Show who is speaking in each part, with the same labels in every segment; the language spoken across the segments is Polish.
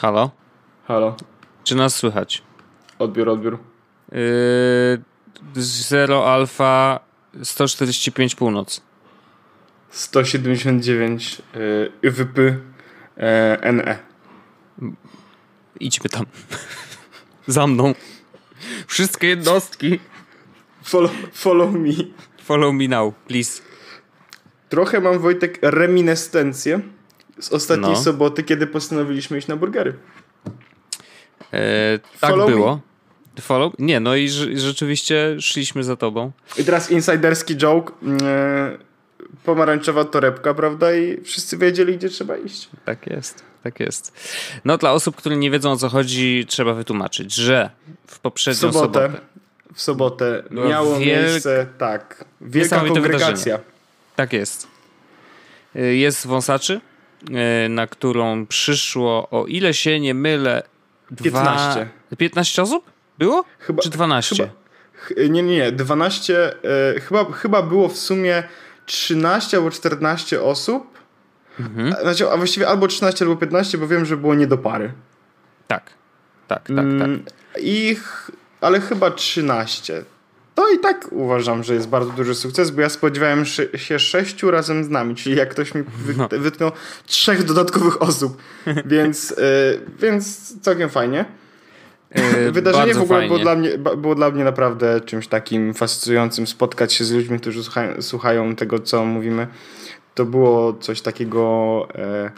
Speaker 1: Halo?
Speaker 2: Halo.
Speaker 1: Czy nas słychać?
Speaker 2: Odbiór, odbiór.
Speaker 1: Yy, 0 alfa 145 północ.
Speaker 2: 179 yy, YWP yy, NE.
Speaker 1: Idźmy tam. Za mną. Wszystkie jednostki.
Speaker 2: Follow, follow me.
Speaker 1: Follow me now, please.
Speaker 2: Trochę mam, Wojtek, reminiscencję z ostatniej
Speaker 1: No.
Speaker 2: soboty, kiedy postanowiliśmy iść na burgery.
Speaker 1: E, tak
Speaker 2: Follow me.
Speaker 1: było. Follow? Nie, no i rz- rzeczywiście szliśmy za tobą.
Speaker 2: I teraz insiderski joke. Yy, pomarańczowa torebka, prawda? I wszyscy wiedzieli, gdzie trzeba iść.
Speaker 1: Tak jest, tak jest. No dla osób, które nie wiedzą o co chodzi, trzeba wytłumaczyć, że w
Speaker 2: W
Speaker 1: poprzednią
Speaker 2: sobotę.
Speaker 1: sobotę.
Speaker 2: W sobotę miało
Speaker 1: wielk-
Speaker 2: miejsce, tak, wielka kongregacja.
Speaker 1: Tak jest. Y, Jest wąsaczy, na którą przyszło, o ile się nie mylę, dwa...
Speaker 2: 15.
Speaker 1: 15 osób? Było?
Speaker 2: Chyba-
Speaker 1: Czy 12?
Speaker 2: chyba- Ch- Nie, nie, nie. 12, e, chyba, chyba było w sumie 13 albo 14 osób.
Speaker 1: Mhm.
Speaker 2: A, Znaczy, a właściwie albo 13 albo 15, bo wiem, że było nie do pary.
Speaker 1: Tak. Tak, tak, tak.
Speaker 2: Mm, I ch- ale chyba 13. To i tak uważam, że jest bardzo duży sukces, bo ja spodziewałem się sześciu razem z nami, czyli jak ktoś mi
Speaker 1: No.
Speaker 2: wytknął trzech dodatkowych osób, więc, e, więc całkiem fajnie.
Speaker 1: Y,
Speaker 2: Wydarzenie w ogóle
Speaker 1: fajnie.
Speaker 2: było dla, mnie, było dla mnie naprawdę czymś takim fascynującym, spotkać się z ludźmi, którzy słuchają, słuchają tego, co mówimy. To było coś takiego e,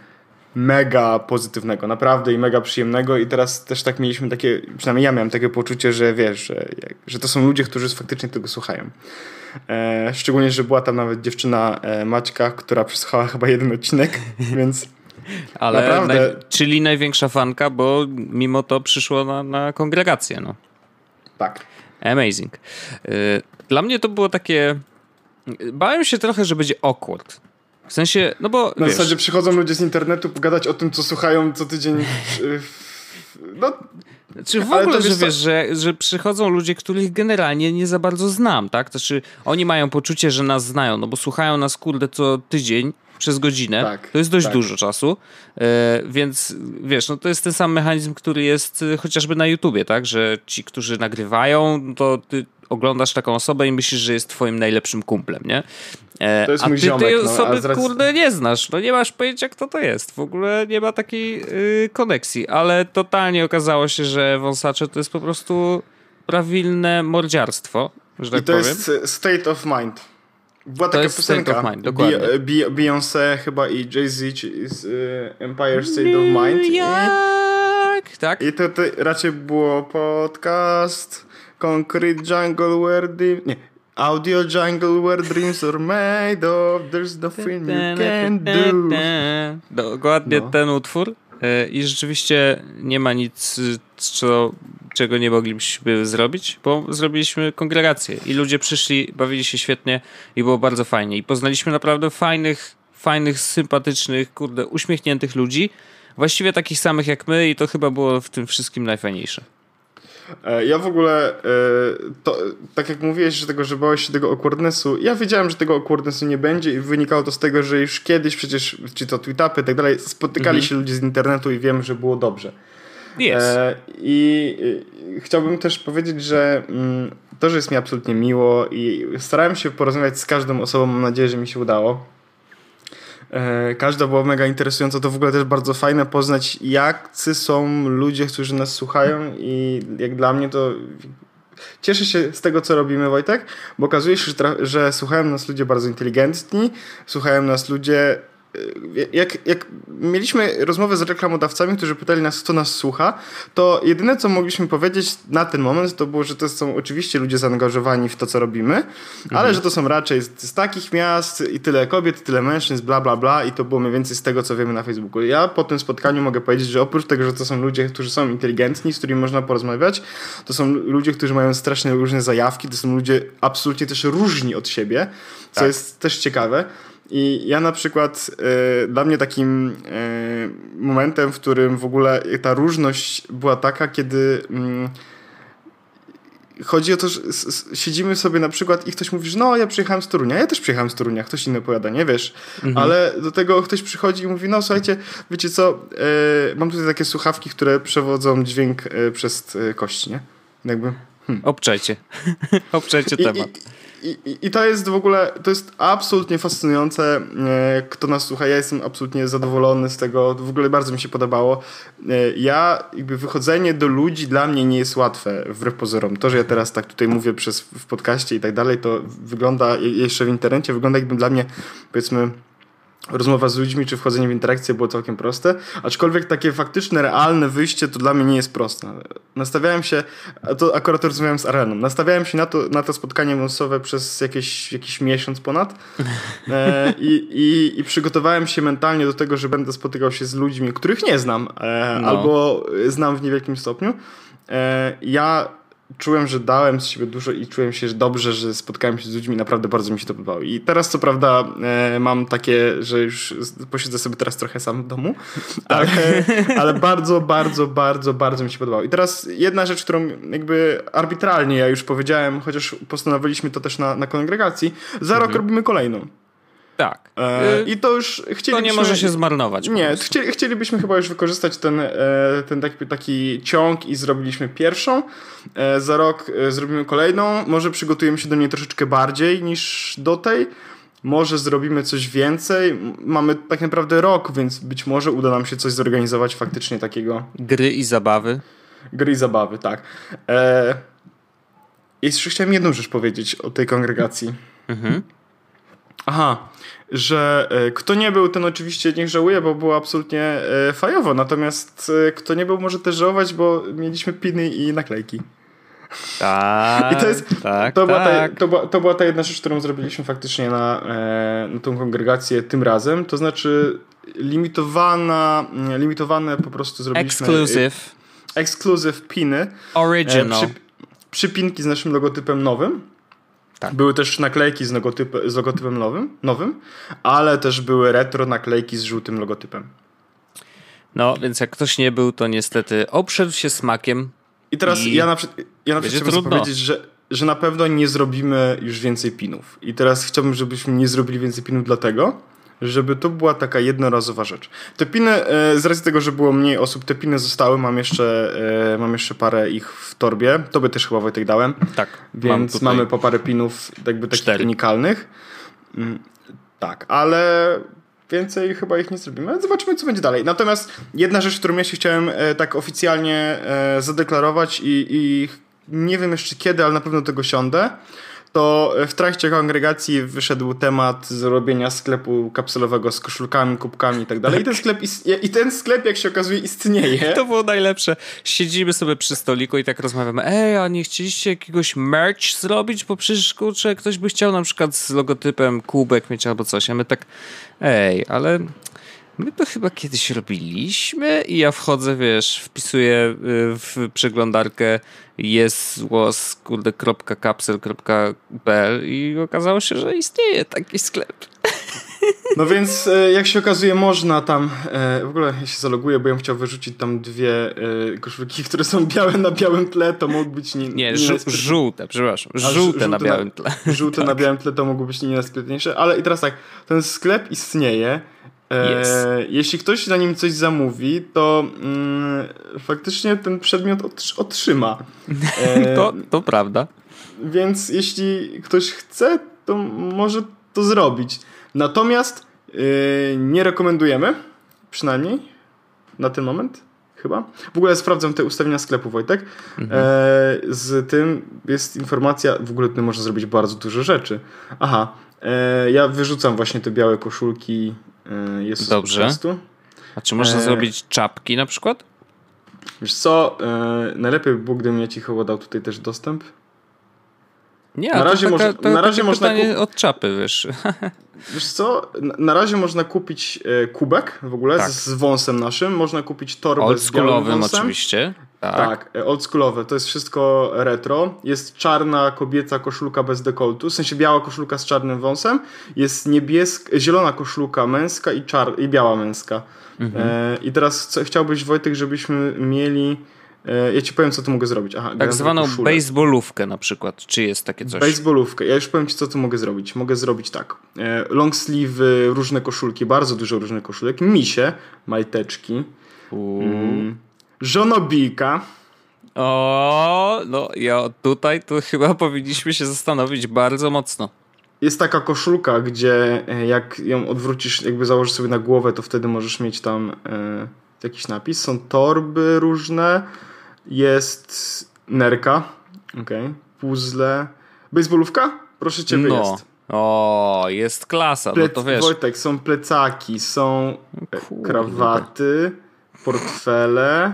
Speaker 2: mega pozytywnego, naprawdę i mega przyjemnego i teraz też tak mieliśmy takie, przynajmniej ja miałem takie poczucie, że wiesz, że, że to są ludzie, którzy faktycznie tego słuchają. E, szczególnie, że była tam nawet dziewczyna e, Maćka, która przesłuchała chyba jeden odcinek, więc
Speaker 1: Ale
Speaker 2: naprawdę-
Speaker 1: naj... Czyli największa fanka, bo mimo to przyszło na, na kongregację. No.
Speaker 2: tak.
Speaker 1: Amazing. Y, Dla mnie to było takie... Bałem się trochę, że będzie awkward. W sensie, no bo
Speaker 2: Na
Speaker 1: wiesz,
Speaker 2: zasadzie przychodzą ludzie z internetu pogadać o tym, co słuchają co tydzień. y, w- No,
Speaker 1: Czy w
Speaker 2: Ale
Speaker 1: ogóle, że
Speaker 2: wiesz co-
Speaker 1: wiesz, że, że przychodzą ludzie, których generalnie nie za bardzo znam, tak? To znaczy, oni mają poczucie, że nas znają, no bo słuchają nas, kurde, co tydzień przez godzinę.
Speaker 2: Tak,
Speaker 1: to jest dość
Speaker 2: tak.
Speaker 1: dużo czasu. E, więc wiesz, no to jest ten sam mechanizm, który jest e, chociażby na YouTubie, tak? Że ci, którzy nagrywają, no to ty oglądasz taką osobę i myślisz, że jest twoim najlepszym kumplem, nie? E,
Speaker 2: To jest
Speaker 1: a
Speaker 2: mój
Speaker 1: ty
Speaker 2: ziomek,
Speaker 1: tej
Speaker 2: no,
Speaker 1: osoby,
Speaker 2: racji-
Speaker 1: kurde, nie znasz. No nie masz pojęcia, kto to jest. W ogóle nie ma takiej y, koneksji. Ale totalnie okazało się, że wąsacze to jest po prostu prawilne mordziarstwo, że tak
Speaker 2: I to
Speaker 1: powiem.
Speaker 2: jest State of Mind. Była
Speaker 1: To
Speaker 2: taka
Speaker 1: jest State
Speaker 2: piosenka.
Speaker 1: of Mind, dokładnie.
Speaker 2: Bi- Beyoncé chyba i Jay-Z czyli z y, Empire State of Mind.
Speaker 1: Jak? Tak?
Speaker 2: i to, to raczej było podcast Concrete Jungle where the... Nie. Audio jungle where dreams are made of There's nothing you can do.
Speaker 1: Dokładnie
Speaker 2: No.
Speaker 1: ten utwór. E, I rzeczywiście nie ma nic, co, czego nie moglibyśmy zrobić, bo zrobiliśmy kongregację i ludzie przyszli, bawili się świetnie i było bardzo fajnie. I poznaliśmy naprawdę fajnych, fajnych, sympatycznych, kurde, uśmiechniętych ludzi, właściwie takich samych jak my i to chyba było w tym wszystkim najfajniejsze.
Speaker 2: E, Ja w ogóle, e, to, tak jak mówiłeś, że tego, że bałeś się tego awkwardnessu, ja wiedziałem, że tego awkwardnessu nie będzie i wynikało to z tego, że już kiedyś przecież, czy to tweetupy i tak dalej, spotykali się ludzie z internetu i wiem, że było dobrze. E, I i chciałbym też powiedzieć, że mm, to, że jest mi absolutnie miło i starałem się porozmawiać z każdą osobą, mam nadzieję, że mi się udało. E, Każda była mega interesująca, to w ogóle też bardzo fajne poznać, jacy są ludzie, którzy nas słuchają i jak dla mnie to cieszę się z tego, co robimy, Wojtek, bo okazuje się, że, że słuchają nas ludzie bardzo inteligentni, słuchają nas ludzie y, jak, jak mieliśmy rozmowę z reklamodawcami, którzy pytali nas, kto nas słucha, to jedyne, co mogliśmy powiedzieć na ten moment, to było, że to są oczywiście ludzie zaangażowani w to, co robimy, ale że to są raczej z, z takich miast i tyle kobiet, tyle mężczyzn, bla, bla, bla i to było mniej więcej z tego, co wiemy na Facebooku. Ja po tym spotkaniu mogę powiedzieć, że oprócz tego, że to są ludzie, którzy są inteligentni, z którymi można porozmawiać, to są ludzie, którzy mają strasznie różne zajawki, to są ludzie absolutnie też różni od siebie, co
Speaker 1: Tak.
Speaker 2: jest też ciekawe. I ja na przykład, e, dla mnie takim e, momentem, w którym w ogóle ta różność była taka, kiedy mm, chodzi o to, że siedzimy sobie na przykład i ktoś mówi, że no ja przyjechałem z Torunia, ja też przyjechałem z Torunia, ktoś inny opowiada, nie wiesz, mhm. ale do tego ktoś przychodzi i mówi, no słuchajcie, wiecie co, e, mam tutaj takie słuchawki, które przewodzą dźwięk przez kości, nie? Jakby...
Speaker 1: Hmm. Obczajcie. Obczajcie I, temat.
Speaker 2: I, to jest w ogóle, to jest absolutnie fascynujące, e, kto nas słucha. Ja jestem absolutnie zadowolony z tego, w ogóle bardzo mi się podobało. E, ja, jakby wychodzenie do ludzi dla mnie nie jest łatwe, wbrew pozorom. To, że ja teraz tak tutaj mówię przez, w podcaście i tak dalej, to wygląda, jeszcze w internecie, wygląda jakby dla mnie, powiedzmy, rozmowa z ludźmi czy wchodzenie w interakcję było całkiem proste, aczkolwiek takie faktyczne, realne wyjście to dla mnie nie jest proste. Nastawiałem się, to akurat rozmawiałem z Areną, nastawiałem się na to, na to spotkanie mocowe przez jakieś, jakiś miesiąc ponad e, i, i, i, przygotowałem się mentalnie do tego, że będę spotykał się z ludźmi, których nie znam e, no. albo znam w niewielkim stopniu. E, ja czułem, że dałem z siebie dużo i czułem się że dobrze, że spotkałem się z ludźmi, naprawdę bardzo mi się to podobało. I teraz co prawda e, mam takie, że już posiedzę sobie teraz trochę sam w domu, tak. ale, ale bardzo, bardzo, bardzo, bardzo mi się podobało. I teraz jedna rzecz, którą jakby arbitralnie ja już powiedziałem, chociaż postanowiliśmy to też na, na kongregacji, za mhm. rok robimy kolejną.
Speaker 1: Tak.
Speaker 2: E, I to już chcielibyśmy...
Speaker 1: To nie może się zmarnować.
Speaker 2: Nie, chcieli, chcielibyśmy chyba już wykorzystać ten, e, ten taki, taki ciąg i zrobiliśmy pierwszą. E, za rok e, zrobimy kolejną. Może przygotujemy się do niej troszeczkę bardziej niż do tej. Może zrobimy coś więcej. Mamy tak naprawdę rok, więc być może uda nam się coś zorganizować faktycznie takiego.
Speaker 1: Gry i zabawy.
Speaker 2: Gry i zabawy, tak. E... Jeszcze chciałem jedną rzecz powiedzieć o tej kongregacji. Mhm. Aha, że e, kto nie był, ten oczywiście niech żałuje, bo było absolutnie e, fajowo. Natomiast e, kto nie był, może też żałować, bo mieliśmy piny i naklejki.
Speaker 1: Tak, I to jest, tak,
Speaker 2: to,
Speaker 1: tak.
Speaker 2: Była ta, tak. to, była, to była ta jedna rzecz, którą zrobiliśmy faktycznie na, na tą kongregację tym razem. To znaczy limitowana, limitowane po prostu zrobiliśmy...
Speaker 1: Exclusive.
Speaker 2: Exclusive piny.
Speaker 1: Original.
Speaker 2: Przy, przypinki z naszym logotypem nowym. Tak. Były też naklejki z, logotyp, z logotypem nowym, nowym, ale też były retro naklejki z żółtym logotypem.
Speaker 1: No, więc jak ktoś nie był, to niestety obszedł się smakiem.
Speaker 2: I teraz i ja na ja na przykład chciałbym powiedzieć, że, że na pewno nie zrobimy już więcej pinów. I teraz chciałbym, żebyśmy nie zrobili więcej pinów dlatego, żeby to była taka jednorazowa rzecz. Te piny, e, z racji tego, że było mniej osób, te piny zostały, mam jeszcze, e, mam jeszcze parę ich w torbie. Tobie też chyba Wojtek dałem.
Speaker 1: Tak.
Speaker 2: Więc mam mamy po parę pinów jakby takich cztery. unikalnych. Mm, tak, ale więcej chyba ich nie zrobimy. Zobaczymy, co będzie dalej. Natomiast jedna rzecz, którą ja się chciałem e, tak oficjalnie zadeklarować i, i nie wiem jeszcze kiedy, ale na pewno tego siądę, to w trakcie kongregacji wyszedł temat zrobienia sklepu kapsulowego z koszulkami, kubkami i tak dalej. I ten sklep, i ten sklep jak się okazuje, istnieje.
Speaker 1: To było najlepsze. Siedzimy sobie przy stoliku i tak rozmawiamy. Ej, a nie chcieliście jakiegoś merch zrobić? Bo przecież, kurczę, ktoś by chciał na przykład z logotypem kubek mieć albo coś. A my tak, ej, ale My to chyba kiedyś robiliśmy i ja wchodzę, wiesz, wpisuję y, w przeglądarkę yes.kapsel.pl i okazało się, że istnieje taki sklep.
Speaker 2: No więc e, jak się okazuje można tam, e, w ogóle ja się zaloguję, bo ja bym chciał wyrzucić tam dwie koszulki, które są białe na białym tle, to mógł być nie...
Speaker 1: Nie, żółte, przepraszam, żółte, żółte na białym tle.
Speaker 2: Żółte tak. na białym tle to mogło być nie najsprytniejsze, ale i teraz tak, ten sklep istnieje, Yes. E, jeśli ktoś na nim coś zamówi, to mm, faktycznie ten przedmiot otrzyma.
Speaker 1: E, to, to prawda.
Speaker 2: Więc jeśli ktoś chce, to może to zrobić. Natomiast e, nie rekomendujemy, przynajmniej na ten moment, chyba. W ogóle sprawdzam te ustawienia sklepu, Wojtek. Mhm. E, z tym jest informacja, w ogóle ty możesz zrobić bardzo dużo rzeczy. Aha, e, ja wyrzucam właśnie te białe koszulki jest
Speaker 1: Dobrze. A czy można e... zrobić czapki na przykład?
Speaker 2: Wiesz co, e... najlepiej by było, gdybym ja ci chyba dał tutaj też dostęp.
Speaker 1: Nie, na razie, taka, może, to, na razie można kup... od czapy, wiesz.
Speaker 2: Wiesz co, na razie można kupić e, kubek w ogóle tak. z, wąsem naszym, można kupić torbę
Speaker 1: z oczywiście.
Speaker 2: Tak, tak e, oldschoolowe, to jest wszystko retro. Jest czarna kobieca koszulka bez dekoltu, w sensie biała koszulka z czarnym wąsem, jest niebieska, zielona koszulka męska i, czar, i biała męska. Mhm. E, I teraz co, chciałbyś Wojtek, żebyśmy mieli E, ja ci powiem, co tu mogę zrobić. Aha,
Speaker 1: tak zwaną koszulę. baseballówkę na przykład. Czy jest takie coś?
Speaker 2: Baseballówkę. Ja już powiem ci, co tu mogę zrobić. Mogę zrobić tak. E, long sleeve, różne koszulki, bardzo dużo różnych koszulek. Misie, majteczki. Mm, żonobika.
Speaker 1: O, no ja tutaj to chyba powinniśmy się zastanowić bardzo mocno.
Speaker 2: Jest taka koszulka, gdzie e, jak ją odwrócisz, jakby założysz sobie na głowę, to wtedy możesz mieć tam e, jakiś napis. Są torby różne, jest nerka, okay. puzzle. Baseballówka? Proszę ciebie, no. jest.
Speaker 1: O, jest klasa, Plec, no to wiesz.
Speaker 2: Wojtek, są plecaki, są e, Kurde. krawaty, portfele,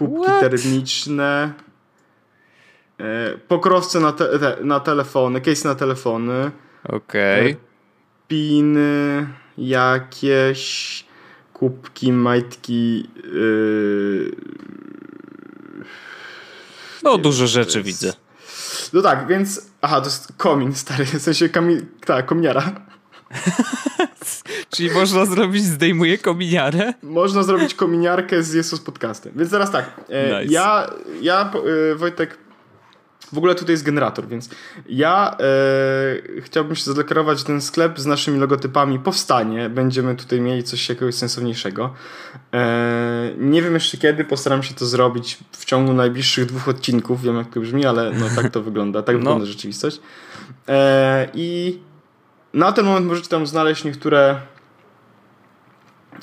Speaker 2: kubki What? termiczne, e, pokrowce na, te, te, na telefony, case na telefony.
Speaker 1: Okej. Okay. E,
Speaker 2: piny jakieś, kubki, majtki. Yy...
Speaker 1: No, dużo rzeczy jest... widzę.
Speaker 2: No tak, więc. Aha, to jest komin stary, w sensie kami... tak, kominiara.
Speaker 1: Czyli można zrobić, zdejmuje kominiarę?
Speaker 2: Można zrobić kominiarkę z Jesus Podcastem. Więc teraz tak, e, nice. ja, ja e, Wojtek, w ogóle tutaj jest generator, więc ja e, chciałbym się zadeklarować, że ten sklep z naszymi logotypami powstanie. Będziemy tutaj mieli coś jakiegoś sensowniejszego. E, nie wiem jeszcze kiedy, postaram się to zrobić w ciągu najbliższych dwóch odcinków. Wiem jak to brzmi, ale no, tak to wygląda. Tak no. wygląda rzeczywistość. E, I na ten moment możecie tam znaleźć niektóre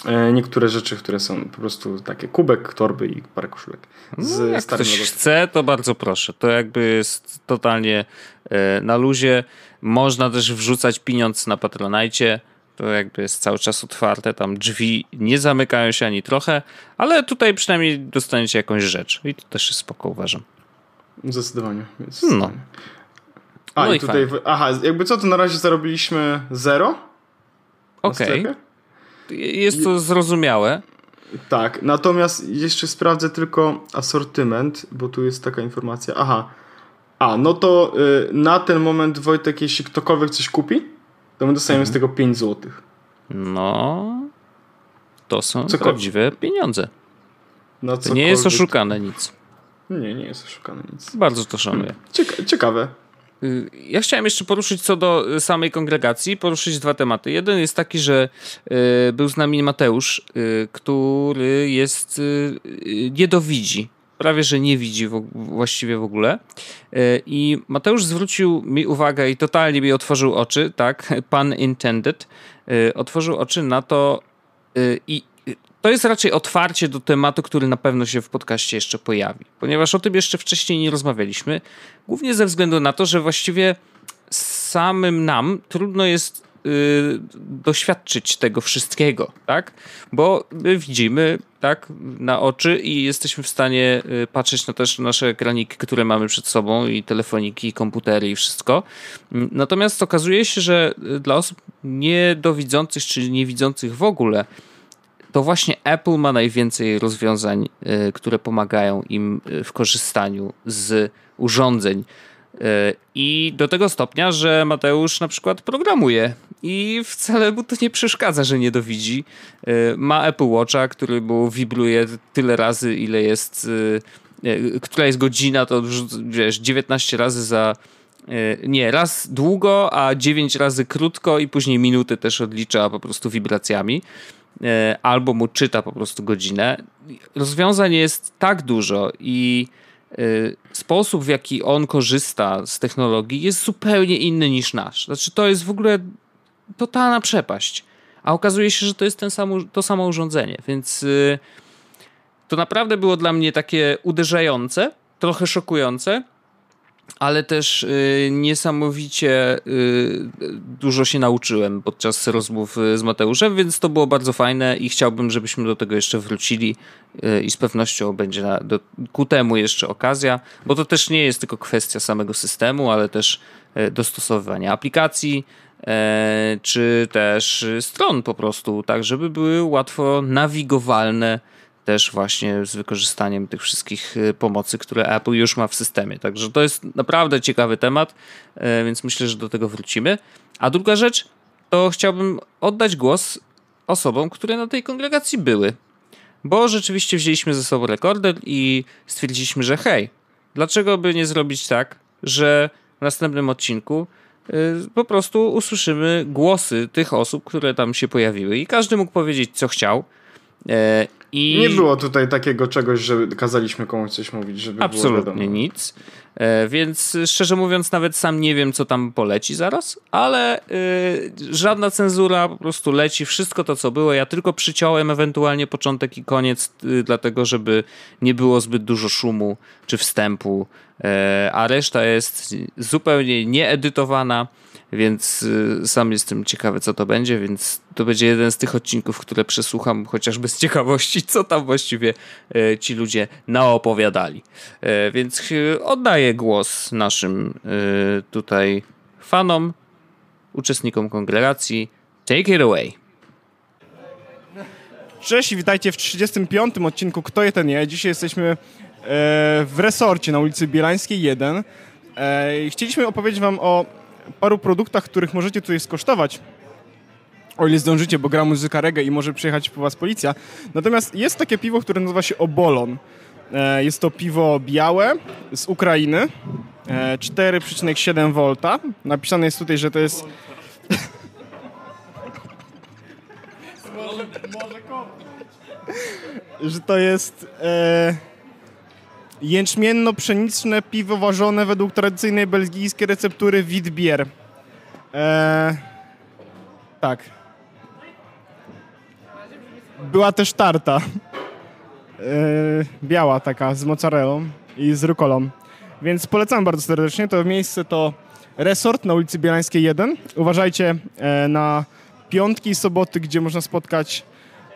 Speaker 2: e, niektóre rzeczy, które są po prostu takie kubek, torby i parę koszulek.
Speaker 1: Z no, jak ktoś chce, to bardzo proszę. To jakby jest totalnie e, na luzie. Można też wrzucać pieniądz na Patronajcie. To jakby jest cały czas otwarte. Tam drzwi nie zamykają się ani trochę, ale tutaj przynajmniej dostaniecie jakąś rzecz. I to też jest spoko, uważam.
Speaker 2: Zdecydowanie.
Speaker 1: No.
Speaker 2: A, no i, i tutaj, aha, jakby co, to na razie zarobiliśmy zero?
Speaker 1: Okej. Okay. Jest to zrozumiałe.
Speaker 2: Tak, natomiast jeszcze sprawdzę tylko asortyment, bo tu jest taka informacja. Aha. A, no to y, na ten moment Wojtek, jeśli ktokolwiek coś kupi, to my dostajemy mhm. z tego 5 zł.
Speaker 1: No. To są Cokolwiek. prawdziwe pieniądze. No, to nie jest oszukane nic.
Speaker 2: Nie, nie jest oszukane nic.
Speaker 1: Bardzo to szanuję.
Speaker 2: Cieka ciekawe.
Speaker 1: Y, ja chciałem jeszcze poruszyć co do y, samej kongregacji, poruszyć dwa tematy. Jeden jest taki, że y, był z nami Mateusz, który jest niedowidzi. Prawie, że nie widzi właściwie w ogóle. I Mateusz zwrócił mi uwagę i totalnie mi otworzył oczy, tak, pan intended, otworzył oczy na to i to jest raczej otwarcie do tematu, który na pewno się w podcaście jeszcze pojawi, ponieważ o tym jeszcze wcześniej nie rozmawialiśmy, głównie ze względu na to, że właściwie samym nam trudno jest yy, doświadczyć tego wszystkiego, tak? Bo my widzimy, tak, na oczy i jesteśmy w stanie y, patrzeć na też nasze ekraniki, które mamy przed sobą i telefoniki, i komputery i wszystko. Natomiast okazuje się, że dla osób niedowidzących, czyli niewidzących w ogóle, to właśnie Apple ma najwięcej rozwiązań, y, które pomagają im y, w korzystaniu z urządzeń. Y, I do tego stopnia, że Mateusz na przykład programuje i wcale mu to nie przeszkadza, że nie dowidzi. Ma Apple Watcha, który mu wibruje tyle razy, ile jest, która jest godzina, to wiesz, 19 razy za. Nie, raz długo, a 9 razy krótko i później minuty też odlicza po prostu wibracjami. E, albo mu czyta po prostu godzinę. Rozwiązań jest tak dużo i e, sposób, w jaki on korzysta z technologii jest zupełnie inny niż nasz. Znaczy, to jest w ogóle totalna przepaść. A okazuje się, że to jest ten sam, to samo urządzenie, więc e, to naprawdę było dla mnie takie uderzające, trochę szokujące ale też y, niesamowicie y, dużo się nauczyłem podczas rozmów y, z Mateuszem, więc to było bardzo fajne i chciałbym, żebyśmy do tego jeszcze wrócili i z pewnością będzie na, do, ku temu jeszcze okazja, bo to też nie jest tylko kwestia samego systemu, ale też dostosowywania aplikacji, e, czy też stron po prostu, tak żeby były łatwo nawigowalne też właśnie z wykorzystaniem tych wszystkich y, pomocy, które Apple już ma w systemie. Także to jest naprawdę ciekawy temat, e, więc myślę, że do tego wrócimy. A druga rzecz, to chciałbym oddać głos osobom, które na tej kongregacji były. bo rzeczywiście wzięliśmy ze sobą rekorder i stwierdziliśmy, że hej, dlaczego by nie zrobić tak, że w następnym odcinku y, po prostu usłyszymy głosy tych osób, które tam się pojawiły i każdy mógł powiedzieć, co chciał.
Speaker 3: E, I... Nie było tutaj takiego czegoś, że kazaliśmy komuś coś mówić, żeby
Speaker 1: Absolutnie
Speaker 3: było
Speaker 1: nic. E, więc szczerze mówiąc, nawet sam nie wiem, co tam poleci zaraz, ale yy, żadna cenzura, po prostu leci wszystko to, co było. Ja tylko przyciąłem ewentualnie początek i koniec, yy, dlatego żeby nie było zbyt dużo szumu czy wstępu, yy, a reszta jest zupełnie nieedytowana więc y, sam jestem ciekawy, co to będzie, więc to będzie jeden z tych odcinków, które przesłucham chociażby z ciekawości, co tam właściwie y, ci ludzie naopowiadali. Y, więc oddaję głos naszym tutaj fanom, uczestnikom kongregacji. Take it away.
Speaker 2: Cześć i witajcie w 35. odcinku Kto je ten je. Dzisiaj jesteśmy e, w resorcie na ulicy Bielańskiej 1. E, chcieliśmy opowiedzieć wam o paru produktach, których możecie tutaj skosztować. O ile zdążycie, bo gra muzyka reggae i może przyjechać po was policja. Natomiast jest takie piwo, które nazywa się Obolon. E, jest to piwo białe z Ukrainy. 4,7 V. Napisane jest tutaj, że to jest... że to jest e, Jęczmienno-pszeniczne piwo ważone według tradycyjnej belgijskiej receptury Witbier. Eee, tak. Była też tarta. Eee, biała taka, z mozzarellą i z rukolą. Więc polecam bardzo serdecznie. To miejsce to resort na ulicy Bielańskiej 1. Uważajcie e, na piątki i soboty, gdzie można spotkać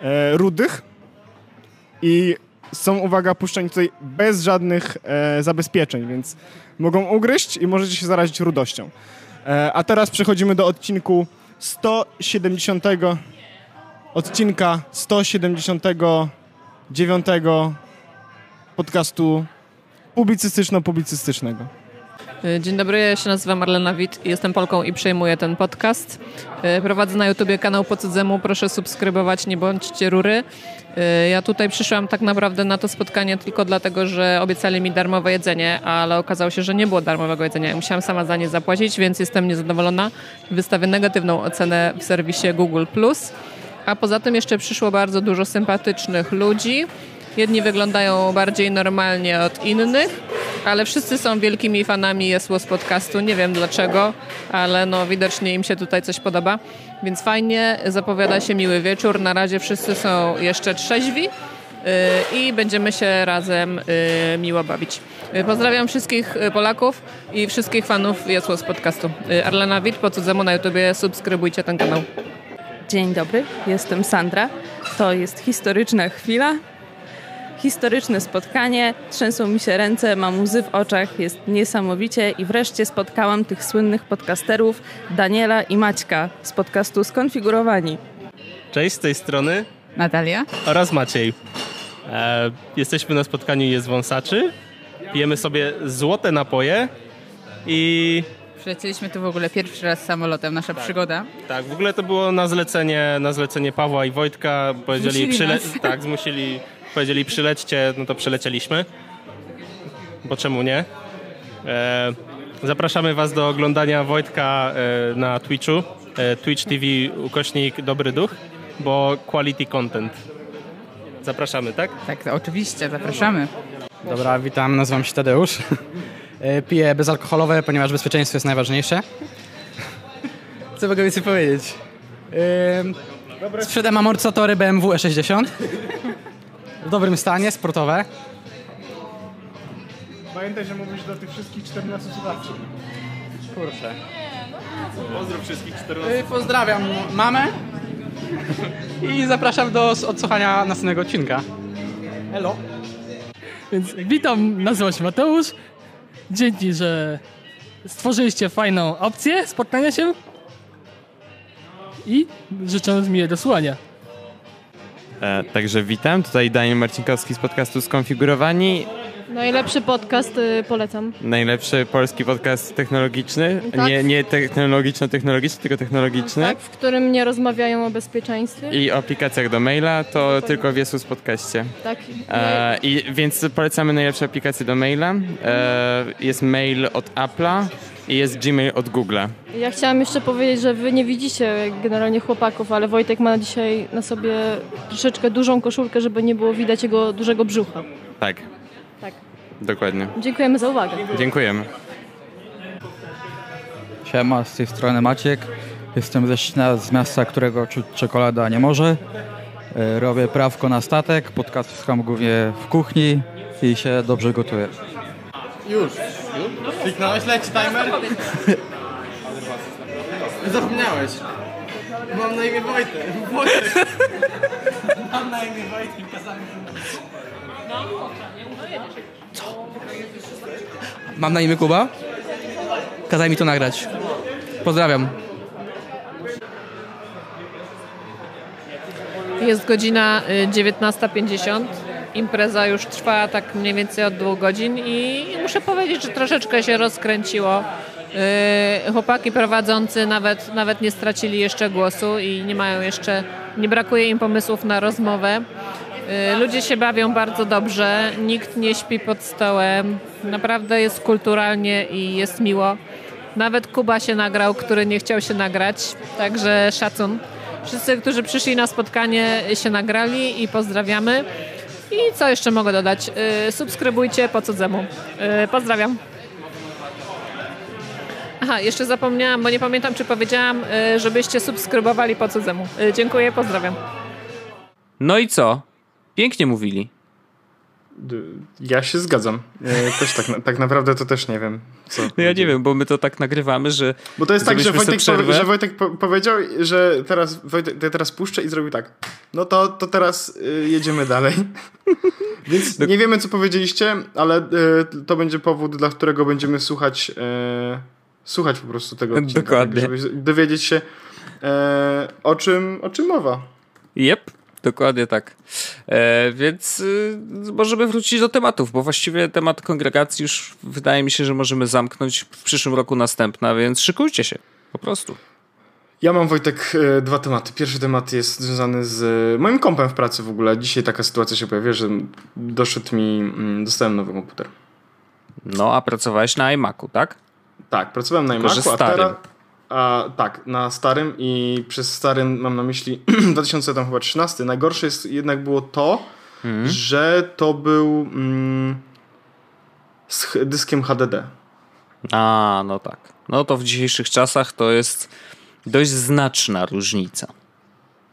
Speaker 2: e, rudych i są, uwaga, puszczeni tutaj bez żadnych e, zabezpieczeń, więc mogą ugryźć i możecie się zarazić rudością. E, a teraz przechodzimy do odcinku 170 odcinka 179 podcastu publicystyczno-publicystycznego.
Speaker 4: Dzień dobry, ja się nazywam Marlena Wit, jestem Polką i przejmuję ten podcast. E, prowadzę na YouTubie kanał Po cudzemu, proszę subskrybować, nie bądźcie rury. E, ja tutaj przyszłam tak naprawdę na to spotkanie tylko dlatego, że obiecali mi darmowe jedzenie, ale okazało się, że nie było darmowego jedzenia. Musiałam sama za nie zapłacić, więc jestem niezadowolona. Wystawię negatywną ocenę w serwisie Google+. A poza tym jeszcze przyszło bardzo dużo sympatycznych ludzi. Jedni wyglądają bardziej normalnie od innych, ale wszyscy są wielkimi fanami Jesłos podcastu. Nie wiem dlaczego, ale no widocznie im się tutaj coś podoba. Więc fajnie, zapowiada się miły wieczór. Na razie wszyscy są jeszcze trzeźwi. Y, i będziemy się razem y, miło bawić. Y, pozdrawiam wszystkich Polaków i wszystkich fanów Jesłos podcastu. Arlena Wit, po cudzemu na YouTubie, subskrybujcie ten kanał.
Speaker 5: Dzień dobry, jestem Sandra. To jest historyczna chwila, historyczne spotkanie, trzęsą mi się ręce, mam łzy w oczach, jest niesamowicie i wreszcie spotkałam tych słynnych podcasterów Daniela i Maćka z podcastu Skonfigurowani.
Speaker 6: Cześć, z tej strony
Speaker 7: Natalia
Speaker 6: oraz Maciej. E, jesteśmy na spotkaniu Jest Wąsaczy, pijemy sobie złote napoje i
Speaker 7: Przylecieliśmy tu w ogóle pierwszy raz samolotem, nasza tak, przygoda.
Speaker 6: Tak, w ogóle to było na zlecenie, na zlecenie Pawła i Wojtka. Powiedzieli, przyle... tak, zmusili powiedzieli przylećcie, no to przylecieliśmy. Bo czemu nie? E, zapraszamy Was do oglądania Wojtka e, na Twitchu. E, Twitch TV ukośnik Dobry Duch, bo quality content. Zapraszamy, tak?
Speaker 7: Tak, oczywiście, zapraszamy.
Speaker 8: Dobra, witam, nazywam się Tadeusz. E, piję bezalkoholowe, ponieważ bezpieczeństwo jest najważniejsze. Co mogę więcej powiedzieć? Sprzedam amortyzatory BMW E60 w dobrym stanie, sportowe.
Speaker 2: Pamiętaj, że mówisz do tych wszystkich 14 słuchaczy.
Speaker 8: Kurczę.
Speaker 6: Pozdrow wszystkich 14.
Speaker 8: Y, pozdrawiam mamę i zapraszam do odsłuchania następnego odcinka. Hello.
Speaker 9: Więc witam, nazywam się Mateusz. Dzięki, że stworzyliście fajną opcję spotkania się i życzę miłego słuchania.
Speaker 10: E, także witam, tutaj Daniel Marcinkowski z podcastu Skonfigurowani.
Speaker 11: Najlepszy podcast y, polecam.
Speaker 10: Najlepszy polski podcast technologiczny.
Speaker 11: Tak.
Speaker 10: Nie, nie technologiczno-technologiczny, tylko technologiczny.
Speaker 11: Tak, w którym nie rozmawiają o bezpieczeństwie.
Speaker 10: I o aplikacjach do maila to tylko w Jesus Podcaście.
Speaker 11: Tak.
Speaker 10: E, i, więc polecamy najlepsze aplikacje do maila. E, jest mail od Apple'a i jest Gmail od Google'a.
Speaker 11: Ja chciałam jeszcze powiedzieć, że wy nie widzicie generalnie chłopaków, ale Wojtek ma dzisiaj na sobie troszeczkę dużą koszulkę, żeby nie było widać jego dużego brzucha.
Speaker 10: Tak.
Speaker 11: Tak.
Speaker 10: Dokładnie.
Speaker 11: Dziękujemy za uwagę.
Speaker 10: Dziękujemy.
Speaker 12: Siema, z tej strony Maciek. Jestem ze Ścina, z miasta, którego czuć czekolada nie może. E, Robię prawko na statek, podcastam głównie w kuchni i się dobrze gotuję.
Speaker 8: Już. Kliknąłeś, leci timer? Zapomniałeś. Mam na imię Wojtek. Wojtek. Mam na imię Wojtek, kazałem
Speaker 13: Mam na imię Kuba. Kazaj mi to nagrać. Pozdrawiam.
Speaker 4: Jest godzina y, 19.50. Impreza już trwa tak mniej więcej od dwóch godzin i muszę powiedzieć, że troszeczkę się rozkręciło. Y, Chłopaki prowadzący nawet, nawet nie stracili jeszcze głosu i nie mają jeszcze, nie brakuje im pomysłów na rozmowę. Y, Ludzie się bawią bardzo dobrze, nikt nie śpi pod stołem, naprawdę jest kulturalnie i jest miło. Nawet Kuba się nagrał, który nie chciał się nagrać, także szacun. Wszyscy, którzy przyszli na spotkanie się nagrali i pozdrawiamy. I co jeszcze mogę dodać? Y, Subskrybujcie po cudzemu. Y, Pozdrawiam. Aha, jeszcze zapomniałam, bo nie pamiętam, czy powiedziałam, y, żebyście subskrybowali po cudzemu. Dziękuję, pozdrawiam.
Speaker 1: No i co? Pięknie mówili.
Speaker 2: Ja się zgadzam. E, Też tak, tak naprawdę to też nie wiem. Co
Speaker 1: No ja nie wiem, bo my to tak nagrywamy, że.
Speaker 2: Bo to jest tak, że Wojtek, że Wojtek po, powiedział, że teraz Wojtek ja teraz puszczę i zrobił tak. No to, to teraz y, jedziemy dalej. Więc nie wiemy, co powiedzieliście, ale y, to będzie powód, dla którego będziemy słuchać y, słuchać po prostu tego odcinka.
Speaker 1: Dokładnie.
Speaker 2: Tak, żeby dowiedzieć się y, o, czym, o czym mowa.
Speaker 1: Jep, dokładnie tak. E, więc y, możemy wrócić do tematów, bo właściwie temat kongregacji już wydaje mi się, że możemy zamknąć w przyszłym roku następna, więc szykujcie się. Po prostu.
Speaker 2: Ja mam Wojtek e, dwa tematy. Pierwszy temat jest związany z e, moim kompem w pracy w ogóle. Dzisiaj taka sytuacja się pojawiła, że doszedł mi, mm, dostałem nowy komputer.
Speaker 1: No, a pracowałeś na iMacu, tak?
Speaker 2: Tak, pracowałem na iMacu, a teraz... A, tak, na starym i przez starym mam na myśli 2013. Najgorsze jest jednak było to,
Speaker 1: Mhm.
Speaker 2: że to był mm, z dyskiem HDD.
Speaker 1: A, no tak. No to w dzisiejszych czasach to jest dość znaczna różnica.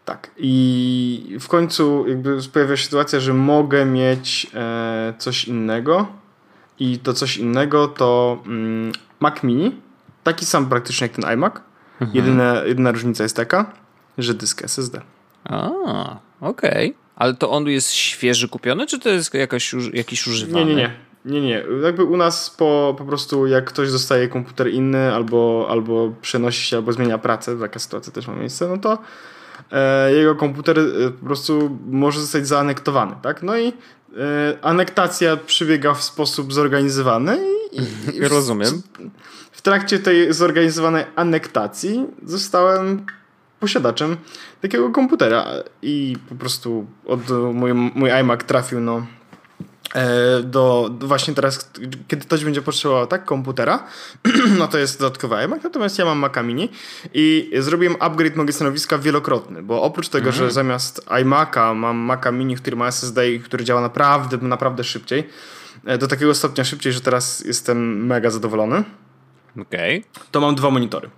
Speaker 2: Tak. I w końcu jakby pojawia się sytuacja, że mogę mieć e, coś innego. I to coś innego to mm, Mac Mini. Taki sam praktycznie jak ten iMac.
Speaker 1: Mhm.
Speaker 2: Jedyna, jedyna różnica jest taka, że dysk SSD.
Speaker 1: A, okej. Ale to on jest świeży kupiony, czy to jest jakaś, jakiś używany?
Speaker 2: Nie, nie, nie. Nie, nie. Jakby u nas po, po prostu jak ktoś dostaje komputer inny albo, albo przenosi się, albo zmienia pracę, taka sytuacja też ma miejsce, no to e, jego komputer e, po prostu może zostać zaanektowany, tak? No i e, anektacja przebiega w sposób zorganizowany i, i w,
Speaker 1: Rozumiem.
Speaker 2: W trakcie tej zorganizowanej anektacji zostałem posiadaczem takiego komputera i po prostu od, mój, mój iMac trafił no, e, do, do właśnie teraz, kiedy ktoś będzie potrzebował tak komputera, no to jest dodatkowy iMac, natomiast ja mam Maca Mini i zrobiłem upgrade mojego stanowiska wielokrotny, bo oprócz tego,
Speaker 1: Mhm.
Speaker 2: że zamiast iMaca mam Maca Mini, który ma SSD i który działa naprawdę, naprawdę szybciej, e, do takiego stopnia szybciej, że teraz jestem mega zadowolony,
Speaker 1: Okej.
Speaker 2: to mam dwa monitory.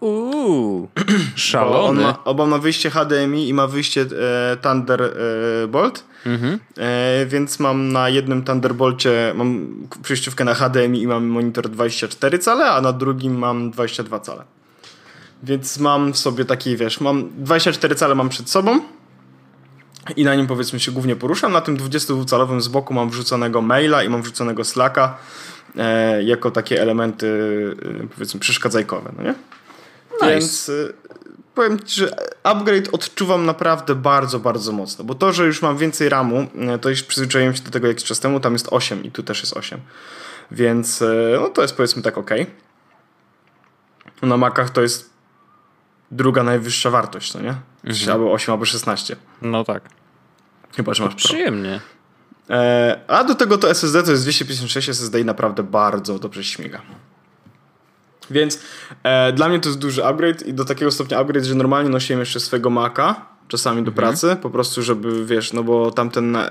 Speaker 1: Uuu, szalony.
Speaker 2: ma, oba ma wyjście HDMI i ma wyjście e, Thunderbolt.
Speaker 1: Mhm.
Speaker 2: E, więc mam na jednym Thunderbolcie mam przejściówkę na HDMI i mam monitor 24 cale, a na drugim mam 22 cale. Więc mam w sobie taki, wiesz, mam 24 cale mam przed sobą i na nim powiedzmy się głównie poruszam. Na tym 22-calowym z boku mam wrzuconego maila i mam wrzuconego Slacka e, jako takie elementy e, powiedzmy przeszkadzajkowe, no nie?
Speaker 1: Nice.
Speaker 2: Więc y, powiem ci, że upgrade odczuwam naprawdę bardzo, bardzo mocno, bo to, że już mam więcej RAMu, e, to już przyzwyczaiłem się do tego jakiś czas temu, tam jest 8 i tu też jest 8. Więc e, no to jest powiedzmy tak ok. Na Macach to jest druga najwyższa wartość, no nie? Mhm. Albo 8, albo 16.
Speaker 1: No tak.
Speaker 2: Chyba, że masz
Speaker 1: Pro. Przyjemnie.
Speaker 2: E, a do tego to SSD to jest 256 SSD i naprawdę bardzo dobrze śmiga. Więc e, dla mnie to jest duży upgrade i do takiego stopnia upgrade, że normalnie nosiłem jeszcze swego Maca czasami do mhm. pracy, po prostu żeby, wiesz, no bo tamten na,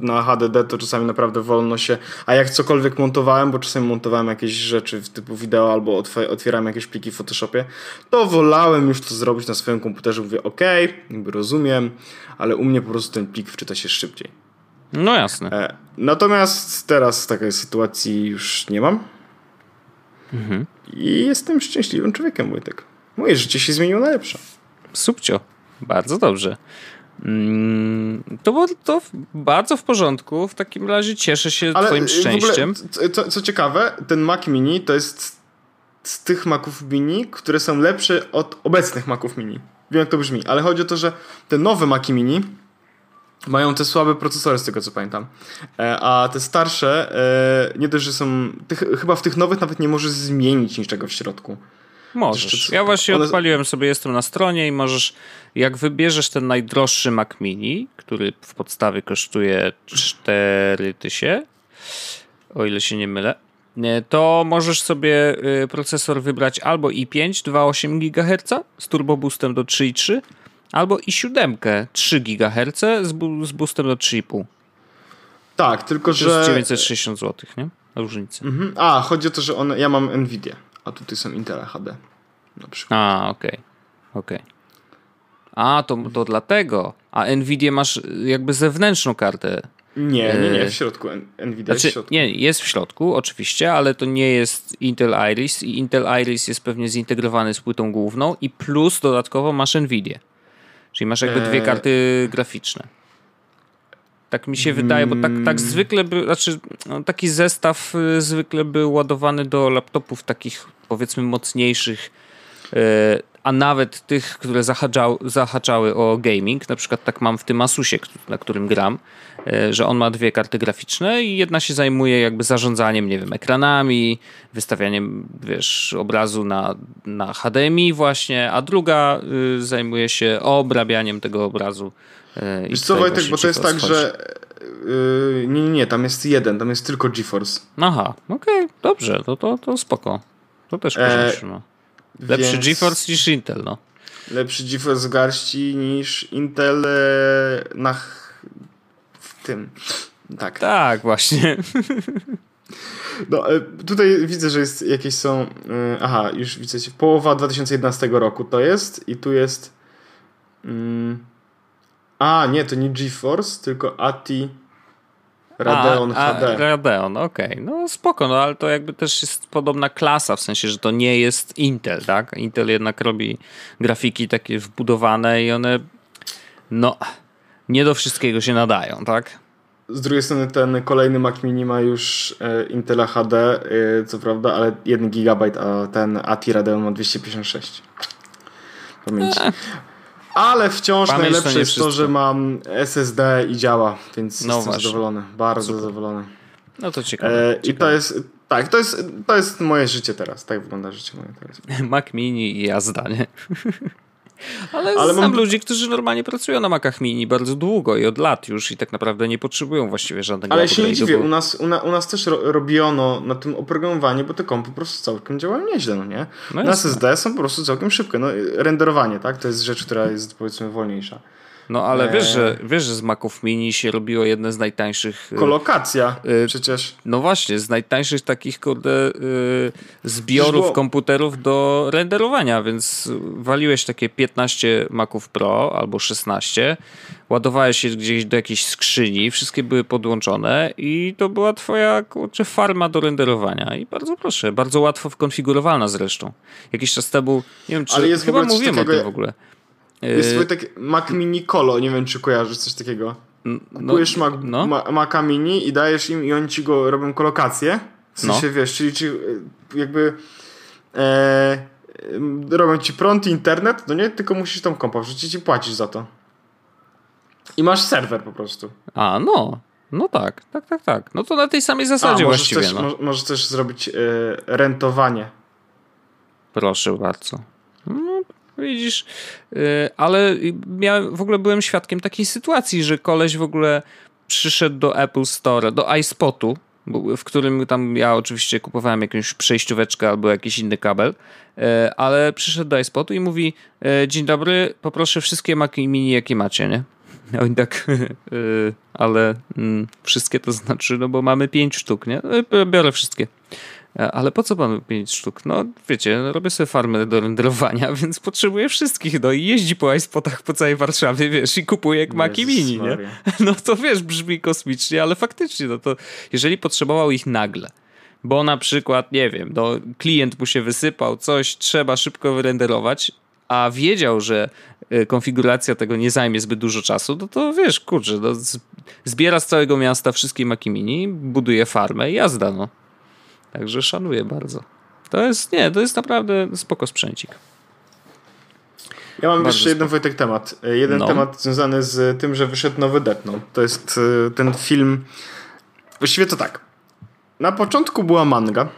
Speaker 2: na HDD to czasami naprawdę wolno się, a jak cokolwiek montowałem, bo czasami montowałem jakieś rzeczy typu wideo albo otwierałem jakieś pliki w Photoshopie, to wolałem już to zrobić na swoim komputerze, mówię, ok, rozumiem, ale u mnie po prostu ten plik wczyta się szybciej.
Speaker 1: No jasne.
Speaker 2: E, natomiast teraz takiej sytuacji już nie mam. Mhm. I jestem szczęśliwym człowiekiem, Wojtek. Moje życie się zmieniło na lepsze.
Speaker 1: Subcio. Bardzo dobrze. Mm, to było to bardzo w porządku. W takim razie cieszę się Ale twoim szczęściem.
Speaker 2: Ogóle, co, co, ciekawe, ten Mac Mini to jest z tych Maców Mini, które są lepsze od obecnych Maców Mini. Wiem jak to brzmi, ale chodzi o to, że te nowe Maci Mini mają te słabe procesory z tego co pamiętam. E, a te starsze e, nie dość, że są tych, chyba w tych nowych nawet nie możesz zmienić niczego w środku.
Speaker 1: Możesz. Ja właśnie one... odpaliłem sobie, jestem na stronie i możesz, jak wybierzesz ten najdroższy Mac Mini, który w podstawie kosztuje 4000, o ile się nie mylę, to możesz sobie procesor wybrać albo i5 2,8 GHz z turbo boostem do 3,3 albo i7 3 GHz z, bu z boostem do 3,5.
Speaker 2: Tak, tylko że...
Speaker 1: To jest 960 zł, nie? Różnica.
Speaker 2: Mhm. A, chodzi o to, że one, ja mam Nvidia, a tutaj są Intel HD na przykład.
Speaker 1: A, okej. Okay. Okej. Okay. A, to, to dlatego. A Nvidia masz jakby zewnętrzną kartę.
Speaker 2: Nie, nie, nie, w środku. Nvidia znaczy, jest w środku.
Speaker 1: Nie, jest w środku, oczywiście, ale to nie jest Intel Iris i Intel Iris jest pewnie zintegrowany z płytą główną i plus dodatkowo masz Nvidia. Czyli masz jakby dwie e, karty graficzne. Tak mi się wydaje, bo tak, tak mm. zwykle by, znaczy no, taki zestaw y, zwykle był ładowany do laptopów takich powiedzmy mocniejszych, a nawet tych, które zahaczały, zahaczały o gaming. Na przykład tak mam w tym Asusie, na którym gram, y, że on ma dwie karty graficzne i jedna się zajmuje jakby zarządzaniem, nie wiem, ekranami, wystawianiem, wiesz, obrazu na, na HDMI właśnie, a druga zajmuje się obrabianiem tego obrazu
Speaker 2: E, Wiesz co Wojtek, bo to jest tak, że yy, nie, nie, tam jest jeden, tam jest tylko GeForce.
Speaker 1: Aha, okej, okay, dobrze, to, to, to spoko. To też porządku, no. Lepszy więc... GeForce niż Intel, no.
Speaker 2: Lepszy GeForce w garści niż Intel e, na w tym. Tak.
Speaker 1: Tak, właśnie.
Speaker 2: No, tutaj widzę, że jest jakieś są. Aha, już widzę, połowa 2011 roku to jest i tu jest. Mm, a, nie, to nie GeForce, tylko ATI Radeon a, HD.
Speaker 1: A, Radeon, okej. Okay. No spoko, no ale to jakby też jest podobna klasa, w sensie, że to nie jest Intel, tak? Intel jednak robi grafiki takie wbudowane i one no nie do wszystkiego się nadają, tak?
Speaker 2: Z drugiej strony ten kolejny Mac Mini ma już e, Intel HD, e, co prawda, ale 1 GB, a ten ATI Radeon ma 256 pamięci. Ale wciąż Pamięć najlepsze to jest to, że mam SSD i działa, więc no jestem właśnie. zadowolony. Bardzo Super. zadowolony.
Speaker 1: No to ciekawe. E,
Speaker 2: I to jest, tak, to jest, to jest moje życie teraz. Tak wygląda życie moje teraz.
Speaker 1: Mac Mini i jazda, nie? Ale, Ale znam mam... ludzi, którzy normalnie pracują na Macach Mini bardzo długo i od lat już i tak naprawdę nie potrzebują właściwie żadnego
Speaker 2: Ale się nie dziwię, u nas, u, na, u nas też ro, robiono na tym oprogramowanie, bo te kompy po prostu całkiem działają nieźle, no nie? No na SSD są po prostu całkiem szybkie. No, renderowanie, tak? To jest rzecz, która jest powiedzmy wolniejsza.
Speaker 1: No ale wiesz, że, wiesz, że z Maców Mini się robiło jedne z najtańszych...
Speaker 2: Y, Kolokacja y, przecież.
Speaker 1: No właśnie, z najtańszych takich kurde y, zbiorów komputerów do renderowania, więc waliłeś takie 15 Maców Pro albo 16, ładowałeś je gdzieś do jakiejś skrzyni, wszystkie były podłączone i to była twoja kurczę, farma do renderowania i bardzo proszę, bardzo łatwo wkonfigurowalna zresztą. Jakiś czas temu, nie wiem czy Ale jest chyba mówiłem takiego... o tym w ogóle
Speaker 2: jest swój taki Mac Mini Colo, nie wiem czy kojarzysz coś takiego. Kupujesz no, Mac, no. Ma, Maca Mini i dajesz im i oni ci go robią kolokację. W sensie, no. wiesz, czyli, czyli jakby e, ym, robią ci prąd i internet, no nie, tylko musisz tam kompa wrzucić i płacisz za to. I masz serwer po prostu.
Speaker 1: A, no. No tak, tak, tak, tak. No to na tej samej
Speaker 2: A,
Speaker 1: zasadzie
Speaker 2: możesz
Speaker 1: właściwie.
Speaker 2: też,
Speaker 1: no.
Speaker 2: mo- możesz też zrobić y, rentowanie.
Speaker 1: Proszę bardzo. Widzisz, yy, ale miałem, w ogóle byłem świadkiem takiej sytuacji, że koleś w ogóle przyszedł do Apple Store, do iSpotu, w którym tam ja oczywiście kupowałem jakąś przejścióweczkę albo jakiś inny kabel, yy, ale przyszedł do iSpotu i mówi yy, dzień dobry, poproszę wszystkie Maci Mini, jakie macie, nie? Oni tak, ale mm, wszystkie to znaczy, no bo mamy pięć sztuk, nie? Biorę wszystkie. E, Ale po co panu 5 sztuk? No wiecie, robię sobie farmę do renderowania, więc potrzebuję wszystkich. No i jeździ po iSpotach po całej Warszawie, wiesz, i kupuje jak Maki Mini, nie? No to wiesz, brzmi kosmicznie, ale faktycznie, no to jeżeli potrzebował ich nagle, bo na przykład, nie wiem, no klient mu się wysypał, coś trzeba szybko wyrenderować, a wiedział, że y, konfiguracja tego nie zajmie zbyt dużo czasu, no to wiesz, kurczę, no, zbiera z całego miasta wszystkie Maki Mini, buduje farmę i jazda, no. Także szanuję bardzo. To jest, nie, to jest naprawdę spoko sprzęcik.
Speaker 2: Ja mam
Speaker 1: Bardzo
Speaker 2: jeszcze jeden Wojtek temat. Jeden
Speaker 1: No.
Speaker 2: temat związany z tym, że wyszedł nowy Death Note. To jest e, ten film... Właściwie to tak. Na początku była manga.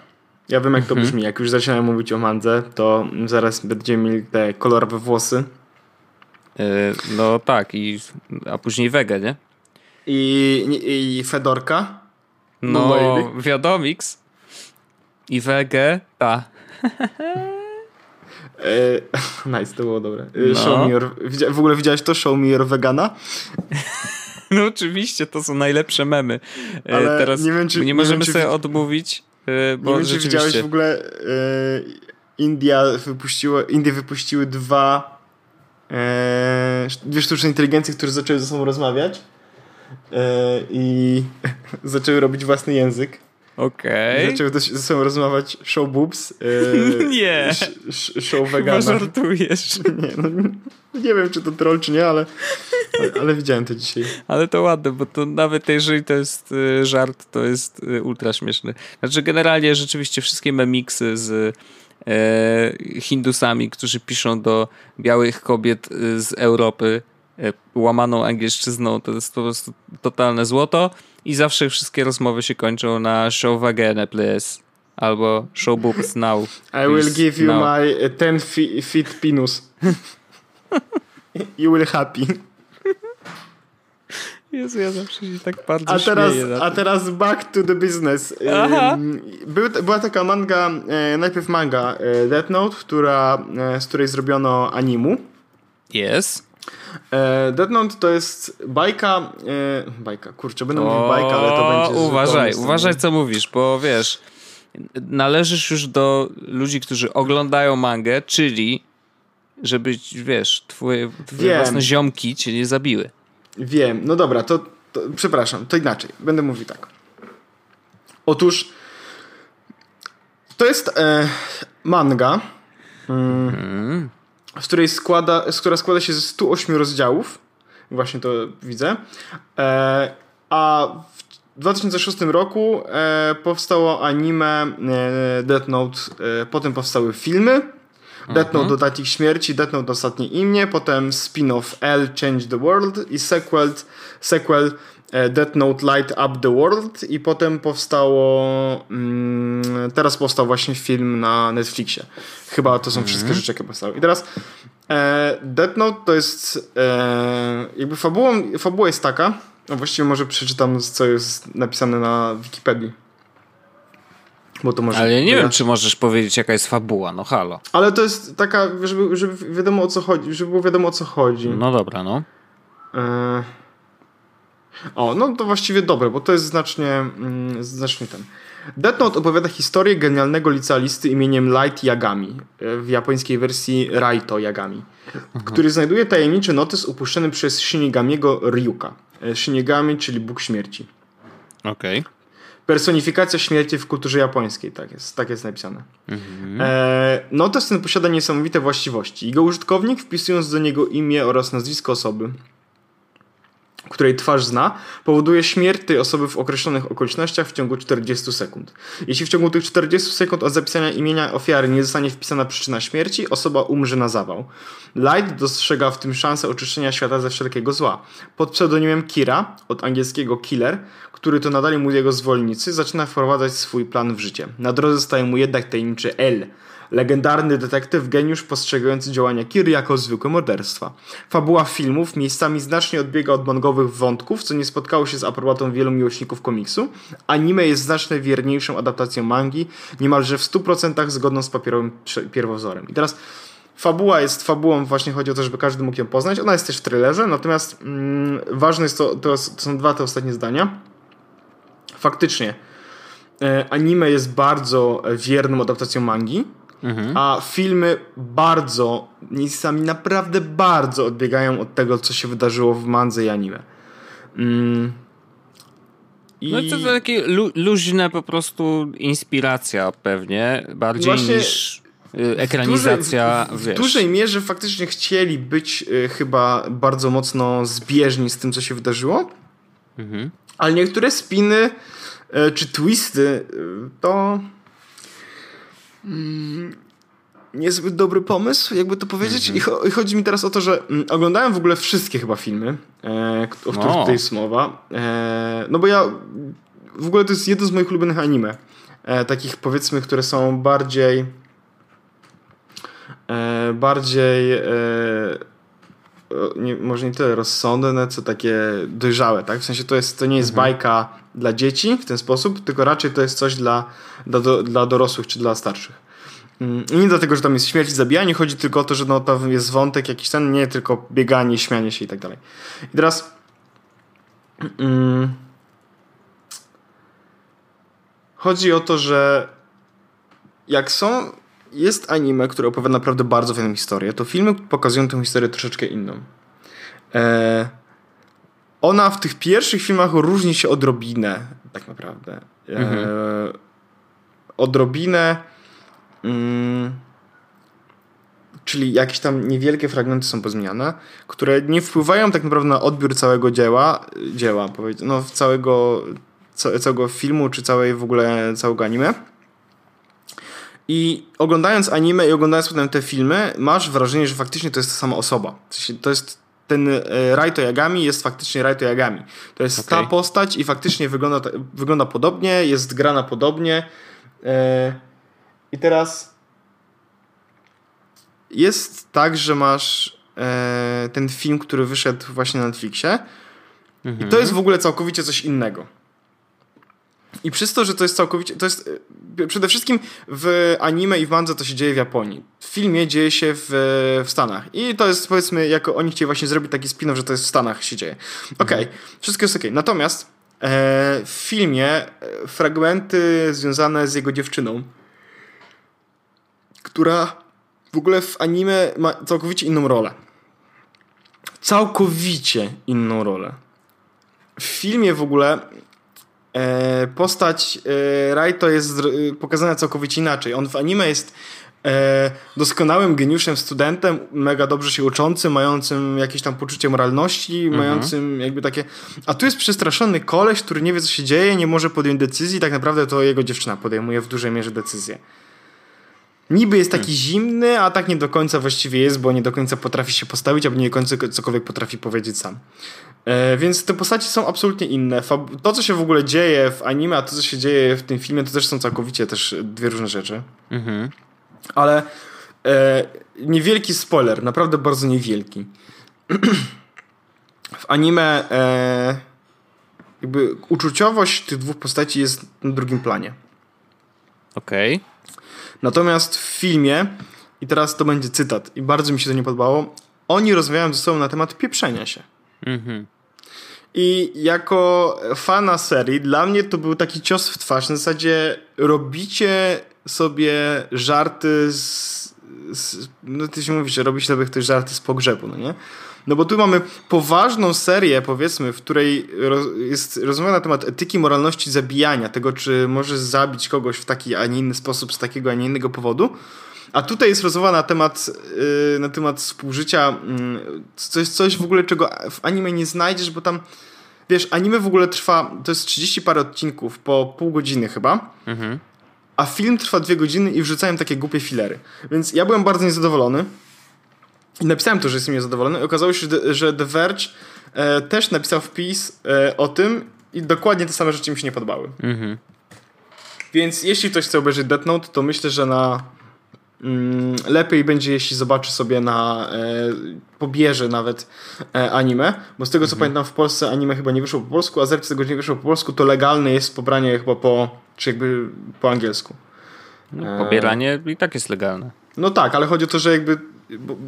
Speaker 2: Ja wiem jak to
Speaker 1: Mhm.
Speaker 2: brzmi. Jak już zaczynałem mówić o mandze, to zaraz będziemy mieli te kolorowe włosy.
Speaker 1: Yy, no tak, i, a później wege, nie?
Speaker 2: I, i Fedorka.
Speaker 1: No,
Speaker 2: Lady.
Speaker 1: wiadomix. I wege, ta.
Speaker 2: E, nice, to było dobre. E,
Speaker 1: No.
Speaker 2: Show me your, w ogóle widziałeś to? Show me your vegana?
Speaker 1: No oczywiście, to są najlepsze memy. E,
Speaker 2: Ale
Speaker 1: Teraz
Speaker 2: nie wiem, czy-
Speaker 1: nie
Speaker 2: nie
Speaker 1: możemy
Speaker 2: wiem, czy
Speaker 1: sobie
Speaker 2: wi-
Speaker 1: odmówić, e, bo
Speaker 2: Nie wiem, czy widziałeś w ogóle e, India wypuściła, Indie wypuściły dwa e, dwie sztuczne inteligencje, które zaczęły ze sobą rozmawiać e, i zaczęły robić własny język.
Speaker 1: Okej.
Speaker 2: Zaczęły też ze sobą rozmawiać show boobs. E,
Speaker 1: Nie.
Speaker 2: sh- sh- show
Speaker 1: Chyba
Speaker 2: vegana.
Speaker 1: żartujesz.
Speaker 2: Nie, no, nie wiem, czy to troll, czy nie, ale, ale, ale widziałem to dzisiaj.
Speaker 1: Ale to ładne, bo to nawet jeżeli to jest y, żart, to jest y, ultra śmieszny. Znaczy generalnie rzeczywiście wszystkie memiksy z e, Hindusami, którzy piszą do białych kobiet z Europy łamaną angielszczyzną, to jest po prostu totalne złoto i zawsze wszystkie rozmowy się kończą na show again, please. Albo show boobs now.
Speaker 2: I will
Speaker 1: please,
Speaker 2: give you
Speaker 1: now.
Speaker 2: my uh, 10 fe- feet penis. you will happy.
Speaker 1: Jezu, ja zawsze się tak bardzo
Speaker 2: A teraz, a teraz back to the business.
Speaker 1: Aha.
Speaker 2: Był, była taka manga, e, najpierw manga e, Death Note, która, e, z której zrobiono animu.
Speaker 1: Jest.
Speaker 2: E, Death Note to jest bajka, e, bajka, kurczę, będę mówił bajka, ale to
Speaker 1: O,
Speaker 2: będzie...
Speaker 1: Uważaj, uważaj co mówisz, bo wiesz, należysz już do ludzi, którzy oglądają mangę, czyli żeby, wiesz, twoje, twoje
Speaker 2: Wiem.
Speaker 1: własne ziomki cię nie zabiły.
Speaker 2: Wiem, no dobra, to, to przepraszam, to inaczej. Będę mówił tak. Otóż to jest e, manga, mm, w której składa, która składa się ze 108 rozdziałów. Właśnie to widzę. E, a w 2006 roku e, powstało anime e, Death Note, e, potem powstały filmy. Death Note Dodatek ich śmierci, Death Note Ostatnie imię, potem spin-off L Change the World i sequel, sequel Death Note Light Up the World i potem powstało mm, teraz powstał właśnie film na Netflixie. Chyba to są wszystkie rzeczy, jakie powstały. I teraz e, Death Note to jest e, jakby fabułą, fabuła jest taka, no właściwie może przeczytam co jest napisane na Wikipedii. Bo to może
Speaker 1: Ale ja nie
Speaker 2: ja-
Speaker 1: wiem, czy możesz powiedzieć, jaka jest fabuła, no halo.
Speaker 2: ale to jest taka, żeby, żeby wiadomo o co chodzi, żeby było wiadomo o co chodzi.
Speaker 1: No dobra, no.
Speaker 2: E... O, no to właściwie dobre, bo to jest znacznie, mm, znacznie ten. Death Note opowiada historię genialnego licealisty imieniem Light Yagami, e, w japońskiej wersji Raito Yagami, który znajduje tajemniczy notes upuszczony przez Shinigamiego Ryuka. E, Shinigami, czyli Bóg Śmierci.
Speaker 1: Okej.
Speaker 2: Personifikacja śmierci w kulturze japońskiej, tak jest, tak jest napisane. E, notes ten posiada niesamowite właściwości. Jego użytkownik, wpisując do niego imię oraz nazwisko osoby, której twarz zna, powoduje śmierć tej osoby w określonych okolicznościach w ciągu 40 sekund. Jeśli w ciągu tych 40 sekund od zapisania imienia ofiary nie zostanie wpisana przyczyna śmierci, osoba umrze na zawał. Light dostrzega w tym szansę oczyszczenia świata ze wszelkiego zła. Pod pseudonimem Kira, od angielskiego killer, który to nadali mu jego zwolennicy, zaczyna wprowadzać swój plan w życie. Na drodze staje mu jednak tajemniczy L, legendarny detektyw geniusz postrzegający działania Kiry jako zwykłe morderstwa. Fabuła filmów miejscami znacznie odbiega od mangowych wątków, co nie spotkało się z aprobatą wielu miłośników komiksu. Anime jest znacznie wierniejszą adaptacją mangi, niemalże w 100% zgodną z papierowym pierwowzorem. I teraz fabuła jest fabułą, właśnie chodzi o to, żeby każdy mógł ją poznać. Ona jest też w trailerze, natomiast mm, ważne jest to, to, to są dwa te ostatnie zdania. Faktycznie, e, anime jest bardzo wierną adaptacją mangi, Mhm. A filmy bardzo, miejscami naprawdę bardzo odbiegają od tego, co się wydarzyło w mandze i anime. Mm.
Speaker 1: I... No to takie lu luźne po prostu inspiracja pewnie, bardziej Właśnie niż y, ekranizacja.
Speaker 2: W, dużej, w, w dużej mierze faktycznie chcieli być y, chyba bardzo mocno zbieżni z tym, co się wydarzyło. Mhm. Ale niektóre spiny y, czy twisty y, to Mm, niezbyt dobry pomysł, jakby to powiedzieć. Mm -hmm. I, chodzi mi teraz o to, że mm, oglądałem w ogóle wszystkie chyba filmy, e, o których no. tutaj jest mowa. E, no bo ja w ogóle to jest jedno z moich ulubionych anime. E, takich powiedzmy, które są bardziej bardziej nie, może nie tyle rozsądne, co takie dojrzałe, tak? W sensie to, jest, to nie jest mhm. bajka dla dzieci w ten sposób, tylko raczej to jest coś dla, dla, do, dla dorosłych czy dla starszych. Mm, I nie dlatego, że tam jest śmierć, zabijanie, chodzi tylko o to, że no, to jest wątek jakiś ten, nie tylko bieganie, śmianie się i tak dalej. I teraz mm, chodzi o to, że jak są jest anime, które opowiada naprawdę bardzo fajną historię, to filmy pokazują tę historię troszeczkę inną. E, ona w tych pierwszych filmach różni się odrobinę, tak naprawdę. E, mhm. Odrobinę. Mm, czyli jakieś tam niewielkie fragmenty są pozmieniane, które nie wpływają tak naprawdę na odbiór całego dzieła, dzieła no całego, całego filmu, czy całej w ogóle całego anime i oglądając anime i oglądając potem te filmy, masz wrażenie, że faktycznie to jest ta sama osoba. To jest ten e, Raito Yagami jest faktycznie Raito Yagami. To jest okay. ta postać i faktycznie wygląda, wygląda podobnie, jest grana podobnie. E, I teraz jest tak, że masz e, ten film, który wyszedł właśnie na Netflixie. Mhm. I to jest w ogóle całkowicie coś innego. I przez to, że to jest całkowicie. To jest. E, przede wszystkim w anime i w mandze to się dzieje w Japonii. W filmie dzieje się w, w Stanach. I to jest powiedzmy, jako oni chcieli właśnie zrobić taki spin że to jest w Stanach się dzieje. Okej, okay, wszystko jest okej. Okay. Natomiast e, w filmie e, fragmenty związane z jego dziewczyną, która w ogóle w anime ma całkowicie inną rolę. Całkowicie inną rolę. W filmie w ogóle postać e, Raito jest pokazana całkowicie inaczej. On w anime jest e, doskonałym geniuszem, studentem, mega dobrze się uczącym, mającym jakieś tam poczucie moralności, mhm. mającym jakby takie... A tu jest przestraszony koleś, który nie wie co się dzieje, nie może podjąć decyzji, tak naprawdę to jego dziewczyna podejmuje w dużej mierze decyzję. Niby jest taki hmm. zimny, a tak nie do końca właściwie jest, bo nie do końca potrafi się postawić, albo nie do końca cokolwiek potrafi powiedzieć sam. E, więc te postaci są absolutnie inne. To, co się w ogóle dzieje w anime, a to, co się dzieje w tym filmie, to też są całkowicie też dwie różne rzeczy. Mhm. Ale e, niewielki spoiler, naprawdę bardzo niewielki. w anime e, jakby uczuciowość tych dwóch postaci jest na drugim planie.
Speaker 1: Okej. Okay.
Speaker 2: Natomiast w filmie, i teraz to będzie cytat, i bardzo mi się to nie podobało, oni rozmawiają ze sobą na temat pieprzenia się. Mhm. I jako fana serii, dla mnie to był taki cios w twarz. Na zasadzie robicie sobie żarty z. z no ty się mówisz, że robisz sobie te żarty z pogrzebu, no nie? No bo tu mamy poważną serię, powiedzmy, w której jest rozmowa na temat etyki, moralności zabijania, tego, czy możesz zabić kogoś w taki, a nie inny sposób, z takiego, a nie innego powodu. A tutaj jest rozmowa na temat, yy, na temat współżycia, yy, coś, coś w ogóle, czego w anime nie znajdziesz, bo tam, wiesz, anime w ogóle trwa, to jest 30 parę odcinków, po pół godziny chyba,
Speaker 1: Mhm.
Speaker 2: a film trwa dwie godziny i wrzucają takie głupie filery. Więc ja byłem bardzo niezadowolony i napisałem to, że jestem niezadowolony i okazało się, że- The Verge e, też napisał wpis e, o tym i dokładnie te same rzeczy mi się nie podobały.
Speaker 1: Mhm.
Speaker 2: Więc jeśli ktoś chce obejrzeć Death Note, to myślę, że na mm, lepiej będzie, jeśli zobaczy sobie na e, pobierze nawet e, anime, bo z tego co pamiętam w Polsce anime chyba nie wyszło po polsku, a z racji tego, że nie wyszło po polsku, to legalne jest pobranie chyba po, czy jakby po angielsku.
Speaker 1: No, pobieranie i tak jest legalne.
Speaker 2: No tak, ale chodzi o to, że jakby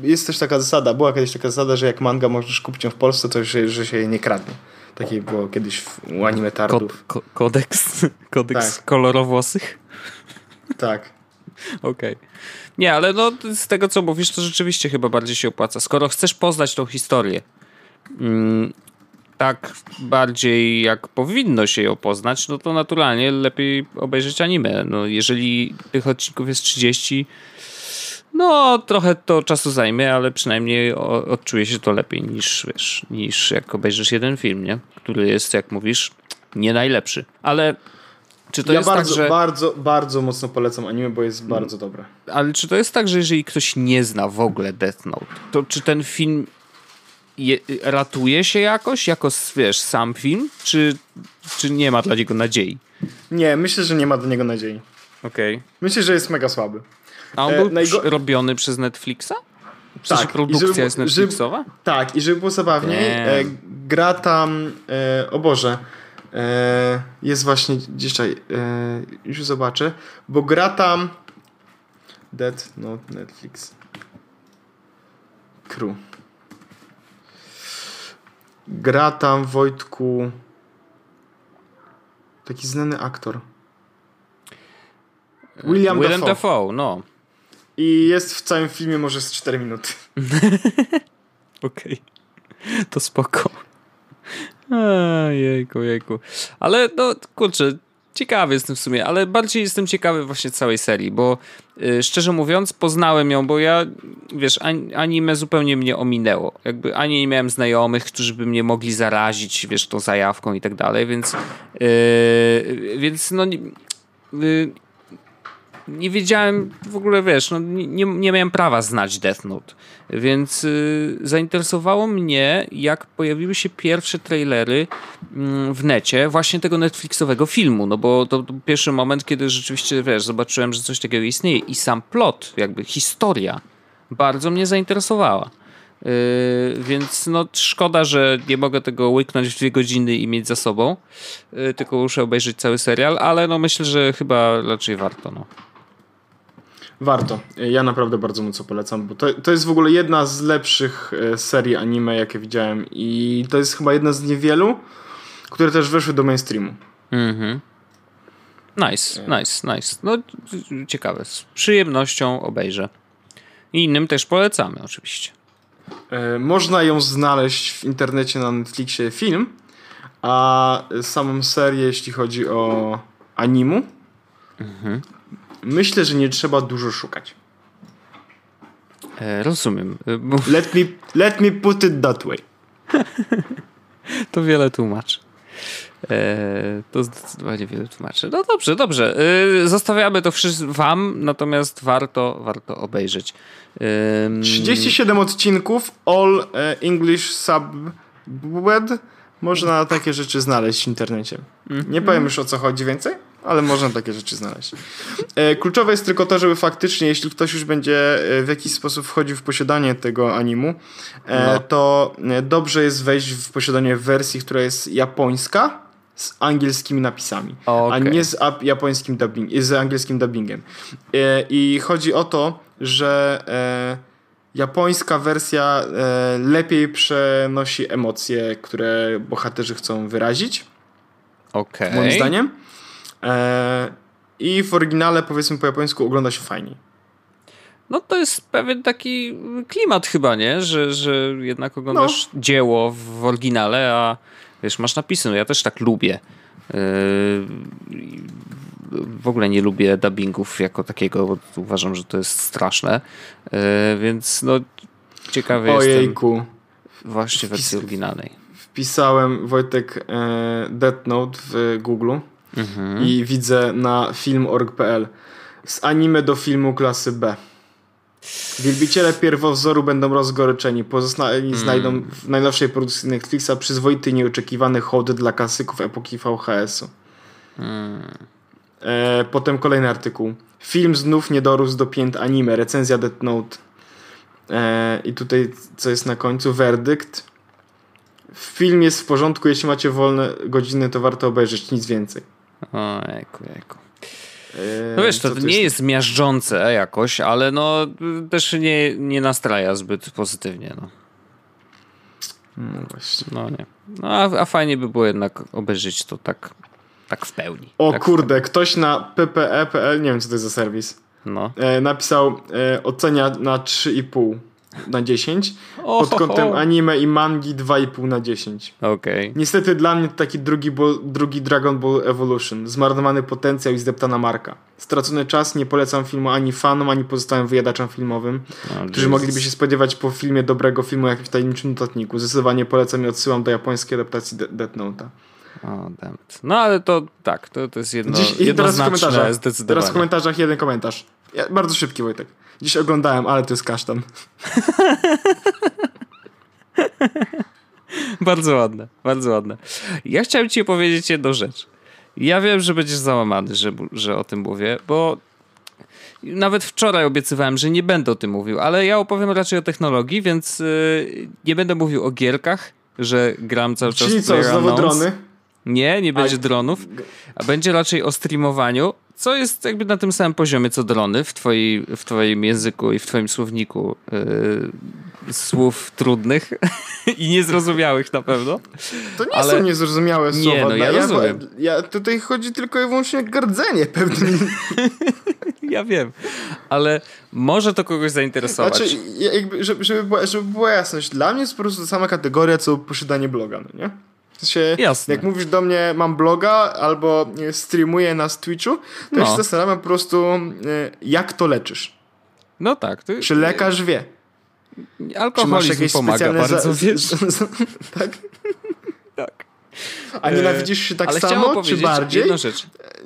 Speaker 2: jest też taka zasada, była kiedyś taka zasada, że jak manga możesz kupić ją w Polsce, to że, że się jej nie kradnie. Takie było kiedyś w, u anime tardów.
Speaker 1: Ko- ko- kodeks kodeks
Speaker 2: Tak.
Speaker 1: kolorowłosych.
Speaker 2: Tak.
Speaker 1: Okej. Nie, ale no z tego co mówisz, to rzeczywiście chyba bardziej się opłaca. Skoro chcesz poznać tą historię mm, tak bardziej jak powinno się ją poznać, no to naturalnie lepiej obejrzeć anime. No jeżeli tych odcinków jest 30, no trochę to czasu zajmie, ale przynajmniej odczuje się to lepiej niż, wiesz, niż jak obejrzysz jeden film, nie? Który jest, jak mówisz, nie najlepszy. Ale czy to
Speaker 2: ja
Speaker 1: jest
Speaker 2: bardzo,
Speaker 1: tak, że...
Speaker 2: bardzo, bardzo mocno polecam anime, bo jest bardzo dobre.
Speaker 1: Ale czy to jest tak, że jeżeli ktoś nie zna w ogóle Death Note, to czy ten film je, ratuje się jakoś, jako wiesz, sam film, czy, czy nie ma dla niego nadziei?
Speaker 2: Nie, myślę, że nie ma do niego nadziei.
Speaker 1: Okej.
Speaker 2: Myślę, że jest mega słaby.
Speaker 1: A on
Speaker 2: E,
Speaker 1: był
Speaker 2: najgo-
Speaker 1: robiony przez Netflixa? Sensie
Speaker 2: Tak,
Speaker 1: produkcja
Speaker 2: żeby-
Speaker 1: jest Netflixowa?
Speaker 2: Żeby, tak, i żeby było zabawniej,
Speaker 1: Nie.
Speaker 2: e, gra tam, e, o Boże, jest właśnie, dzisiaj, e, już zobaczę, bo gra tam Dead Note Netflix Crew. Gra tam Wojtku taki znany aktor. William,
Speaker 1: Willem
Speaker 2: Dafoe.
Speaker 1: Dafoe, no.
Speaker 2: I jest w całym filmie może z 4 minuty.
Speaker 1: Okej. To spoko. A, jejku, jejku. Ale no, kurczę, ciekawy jestem w sumie, ale bardziej jestem ciekawy właśnie całej serii, bo y, szczerze mówiąc poznałem ją, bo ja, wiesz, an- anime zupełnie mnie ominęło. Jakby ani nie miałem znajomych, którzy by mnie mogli zarazić, wiesz, tą zajawką i tak dalej, więc y, więc no y, nie wiedziałem w ogóle, wiesz, no, nie, nie- miałem prawa znać Death Note. Więc y, zainteresowało mnie, jak pojawiły się pierwsze trailery mm, w necie właśnie tego Netflixowego filmu, no bo to, to pierwszy moment, kiedy rzeczywiście, wiesz, zobaczyłem, że coś takiego istnieje i sam plot, jakby historia bardzo mnie zainteresowała. Yy, więc no szkoda, że nie mogę tego łyknąć w dwie godziny i mieć za sobą, yy, tylko muszę obejrzeć cały serial, ale no myślę, że chyba raczej warto. No.
Speaker 2: Warto. Ja naprawdę bardzo mocno polecam, bo to, to jest w ogóle jedna z lepszych e, serii anime, jakie widziałem i to jest chyba jedna z niewielu, które też weszły do mainstreamu.
Speaker 1: Mhm. Nice, nice, nice. No ciekawe. Z przyjemnością obejrzę. I innym też polecamy oczywiście.
Speaker 2: E, Można ją znaleźć w internecie na Netflixie film, a samą serię, jeśli chodzi o animu,
Speaker 1: Mhm.
Speaker 2: Myślę, że nie trzeba dużo szukać.
Speaker 1: E, rozumiem. E,
Speaker 2: Let me, let me put it that way.
Speaker 1: to wiele tłumaczy. E, to zdecydowanie wiele tłumaczy. No dobrze, dobrze. E, zostawiamy to wszystko wam, natomiast warto, warto obejrzeć. Ym,
Speaker 2: 37 odcinków, all e, English subbed. Można takie rzeczy znaleźć w internecie. Nie powiem już o co chodzi więcej, ale można takie rzeczy znaleźć. E, kluczowe jest tylko to, żeby faktycznie, jeśli ktoś już będzie e, w jakiś sposób wchodził w posiadanie tego animu, e,
Speaker 1: No.
Speaker 2: to dobrze jest wejść w posiadanie wersji, która jest japońska z angielskimi napisami, a
Speaker 1: Okej.
Speaker 2: nie z ap- japońskim dubbing, z angielskim dubbingiem. I chodzi o to, że japońska wersja lepiej przenosi emocje, które bohaterzy chcą wyrazić,
Speaker 1: Okej.
Speaker 2: moim zdaniem. E, I w oryginale, powiedzmy po japońsku, ogląda się fajniej.
Speaker 1: No to jest pewien taki klimat chyba, nie? Że, że jednak oglądasz dzieło w oryginale, a wiesz, masz napisy. No ja też tak lubię. Yy, w ogóle nie lubię dubbingów jako takiego, bo uważam, że to jest straszne. E, więc no ciekawy
Speaker 2: Ojejku.
Speaker 1: jestem właśnie wersji oryginalnej.
Speaker 2: Wpisałem Wojtek e, Death Note w Google
Speaker 1: Mhm.
Speaker 2: i widzę na film.org.pl z anime do filmu klasy B. Wielbiciele pierwowzoru będą rozgoryczeni. Pozostali
Speaker 1: Mm.
Speaker 2: znajdą w najnowszej produkcji Netflixa przyzwoity nieoczekiwany hołd dla klasyków epoki VHS-u.
Speaker 1: Mm.
Speaker 2: E, potem kolejny artykuł. Film znów nie dorósł do pięt anime. Recenzja Death Note. E, I tutaj co jest na końcu? Werdykt. Film jest w porządku, jeśli macie wolne godziny, to warto obejrzeć, nic więcej.
Speaker 1: Ojejku, jejku.
Speaker 2: E,
Speaker 1: No wiesz, to,
Speaker 2: tu
Speaker 1: nie
Speaker 2: jest?
Speaker 1: miażdżące jakoś, ale no też nie, nie nastraja zbyt pozytywnie. No,
Speaker 2: No właśnie.
Speaker 1: no nie. No a, a fajnie by było jednak obejrzeć to tak, tak w pełni.
Speaker 2: O
Speaker 1: tak
Speaker 2: kurde, ktoś na ppe.pl, nie wiem co to jest za serwis,
Speaker 1: No.
Speaker 2: e, napisał e, ocenia na 3,5 na 10.
Speaker 1: O,
Speaker 2: Pod kątem anime i mangi 2,5 na 10.
Speaker 1: Okej.
Speaker 2: Niestety dla mnie to taki drugi, drugi Dragon Ball Evolution. Zmarnowany potencjał i zdeptana marka. Stracony czas, nie polecam filmu ani fanom, ani pozostałym wyjadaczom filmowym, którzy
Speaker 1: Jesus.
Speaker 2: mogliby się spodziewać po filmie dobrego filmu jak w tajemniczym notatniku. Zdecydowanie polecam i odsyłam do japońskiej adaptacji De- Death Note'a.
Speaker 1: O, damn it. No ale to tak, to, to jest jedno,
Speaker 2: Dziś, I teraz w
Speaker 1: jednoznaczne
Speaker 2: komentarzach.
Speaker 1: zdecydowanie.
Speaker 2: Teraz w komentarzach jeden komentarz. Ja, bardzo szybki Wojtek. Dziś oglądałem, ale to jest kasztan.
Speaker 1: Bardzo ładne, bardzo ładne. Ja chciałem ci powiedzieć jedną rzecz. Ja wiem, że będziesz załamany, że, że o tym mówię, bo nawet wczoraj obiecywałem, że nie będę o tym mówił, ale ja opowiem raczej o technologii, więc yy, nie będę mówił o gierkach, że gram cały czas
Speaker 2: Czyli co, znowu drony?
Speaker 1: Nie, nie będzie
Speaker 2: A-
Speaker 1: dronów, a będzie raczej o streamowaniu, co jest jakby na tym samym poziomie co drony w, twoi, w twoim języku i w twoim słowniku yy, słów trudnych i niezrozumiałych na pewno.
Speaker 2: To nie
Speaker 1: Ale-
Speaker 2: są niezrozumiałe
Speaker 1: Nie,
Speaker 2: słowa.
Speaker 1: no ja rozumiem.
Speaker 2: ja, tutaj chodzi tylko i wyłącznie o gardzenie pewnym.
Speaker 1: Ja wiem, ale może to kogoś zainteresować.
Speaker 2: Znaczy, ja- jakby, żeby, żeby, była, żeby była jasność, dla mnie jest po prostu sama kategoria, co posiadanie bloga, no nie? W sensie,
Speaker 1: Jasne.
Speaker 2: jak mówisz do mnie, mam bloga albo nie, streamuję na Twitchu, to ja
Speaker 1: No.
Speaker 2: się zastanawiam po prostu, e, jak to leczysz.
Speaker 1: No tak. To,
Speaker 2: Czy lekarz wie? Czy masz
Speaker 1: Alkoholizm
Speaker 2: jakieś
Speaker 1: pomaga
Speaker 2: specjalne
Speaker 1: bardzo,
Speaker 2: za-
Speaker 1: wiesz?
Speaker 2: tak?
Speaker 1: Tak.
Speaker 2: A nienawidzisz się tak
Speaker 1: Ale
Speaker 2: samo, czy bardziej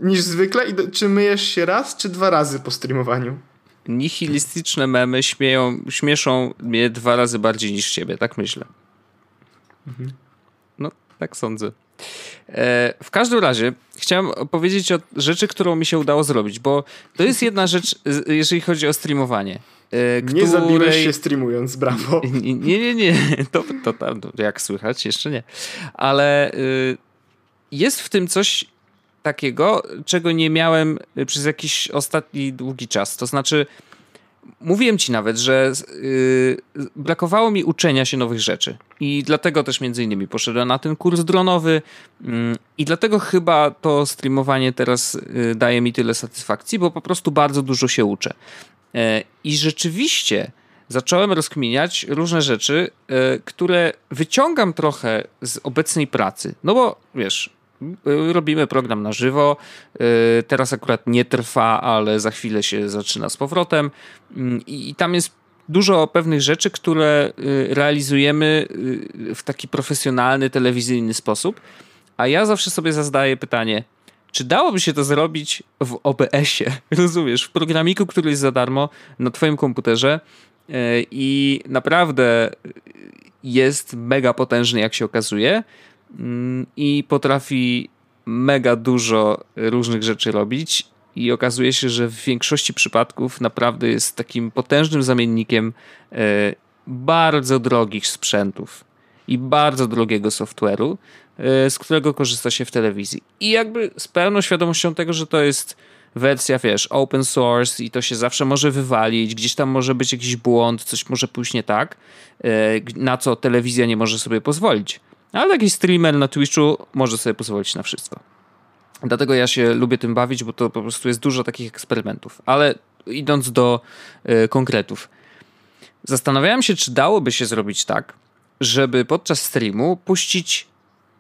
Speaker 2: niż zwykle? I do, czy myjesz się raz, czy dwa razy po streamowaniu?
Speaker 1: Nihilistyczne memy śmieją, śmieszą mnie dwa razy bardziej niż ciebie, tak myślę. No, tak sądzę. E, w każdym razie chciałem powiedzieć o rzeczy, którą mi się udało zrobić, bo to jest jedna rzecz, jeżeli chodzi o streamowanie. E,
Speaker 2: Nie zabiłeś
Speaker 1: której-
Speaker 2: się streamując, brawo.
Speaker 1: Nie, nie, nie. To, to tam, jak słychać, jeszcze nie. Ale y, jest w tym coś takiego, czego nie miałem przez jakiś ostatni długi czas. To znaczy, mówiłem ci nawet, że y, brakowało mi uczenia się nowych rzeczy. I dlatego też między innymi poszedłem na ten kurs dronowy mm, i dlatego chyba to streamowanie teraz y, daje mi tyle satysfakcji, bo po prostu bardzo dużo się uczę. E, I rzeczywiście zacząłem rozkminiać różne rzeczy, e, które wyciągam trochę z obecnej pracy. No bo wiesz, robimy program na żywo. y, Teraz akurat nie trwa, ale za chwilę się zaczyna z powrotem. Mm, I, tam jest dużo pewnych rzeczy, które y, realizujemy y, w taki profesjonalny, telewizyjny sposób. A ja zawsze sobie zadaję pytanie, czy dałoby się to zrobić w OBS-ie? Rozumiesz, w programiku, który jest za darmo na twoim komputerze i naprawdę jest mega potężny, jak się okazuje i potrafi mega dużo różnych rzeczy robić i okazuje się, że w większości przypadków naprawdę jest takim potężnym zamiennikiem e, bardzo drogich sprzętów i bardzo drogiego software'u, e, z którego korzysta się w telewizji. I jakby z pełną świadomością tego, że to jest wersja, wiesz, open source i to się zawsze może wywalić, gdzieś tam może być jakiś błąd, coś może pójść nie tak, e, na co telewizja nie może sobie pozwolić. Ale jakiś streamer na Twitchu może sobie pozwolić na wszystko. Dlatego ja się lubię tym bawić, bo to po prostu jest dużo takich eksperymentów. Ale idąc do e, konkretów. Zastanawiałem się, czy dałoby się zrobić tak, żeby podczas streamu puścić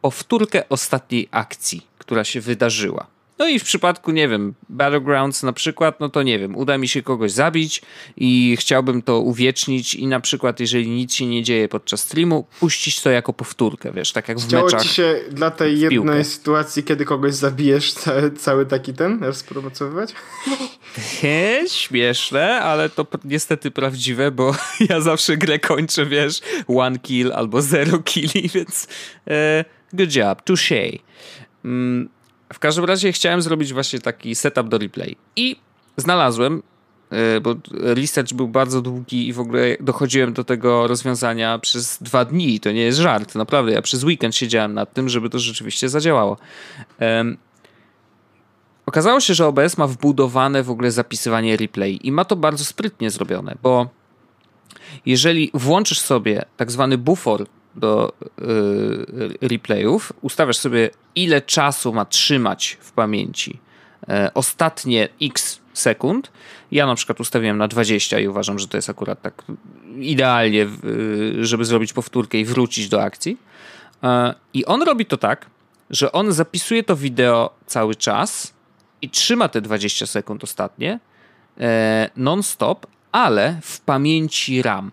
Speaker 1: powtórkę ostatniej akcji, która się wydarzyła. No i w przypadku, nie wiem, Battlegrounds na przykład, no to nie wiem, uda mi się kogoś zabić i chciałbym to uwiecznić i na przykład, jeżeli nic się nie dzieje podczas streamu, puścić to jako powtórkę, wiesz, tak jak w
Speaker 2: Chciało
Speaker 1: meczach.
Speaker 2: ci się dla tej jednej sytuacji, kiedy kogoś zabijesz, cały, cały taki ten rozpromocowywać?
Speaker 1: He, śmieszne, ale to niestety prawdziwe, bo ja zawsze grę kończę, wiesz, one kill albo zero killi, więc e, good job, touché. Mm, w każdym razie chciałem zrobić właśnie taki setup do replay. I znalazłem, e, bo research był bardzo długi i w ogóle dochodziłem do tego rozwiązania przez dwa dni, to nie jest żart, naprawdę, ja przez weekend siedziałem nad tym, żeby to rzeczywiście zadziałało. Okazało się, że OBS ma wbudowane w ogóle zapisywanie replay i ma to bardzo sprytnie zrobione, bo jeżeli włączysz sobie tak zwany buffer do yy, replayów, ustawiasz sobie ile czasu ma trzymać w pamięci e, ostatnie x sekund. Ja na przykład ustawiłem na 20 i uważam, że to jest akurat tak idealnie, w- żeby zrobić powtórkę i wrócić do akcji. E, I on robi to tak, że on zapisuje to wideo cały czas i trzyma te 20 sekund ostatnie e, non-stop, ale w pamięci RAM.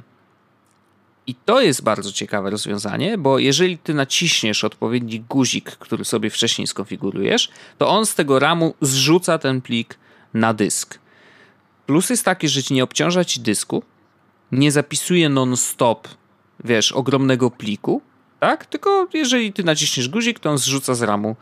Speaker 1: I to jest bardzo ciekawe rozwiązanie, bo jeżeli ty naciśniesz odpowiedni guzik, który sobie wcześniej skonfigurujesz, to on z tego RAMu zrzuca ten plik na dysk. Plus jest taki, że ci nie obciąża ci dysku, nie zapisuje non-stop, wiesz, ogromnego pliku, tak? Tylko jeżeli ty naciśniesz guzik, to on zrzuca z RAMu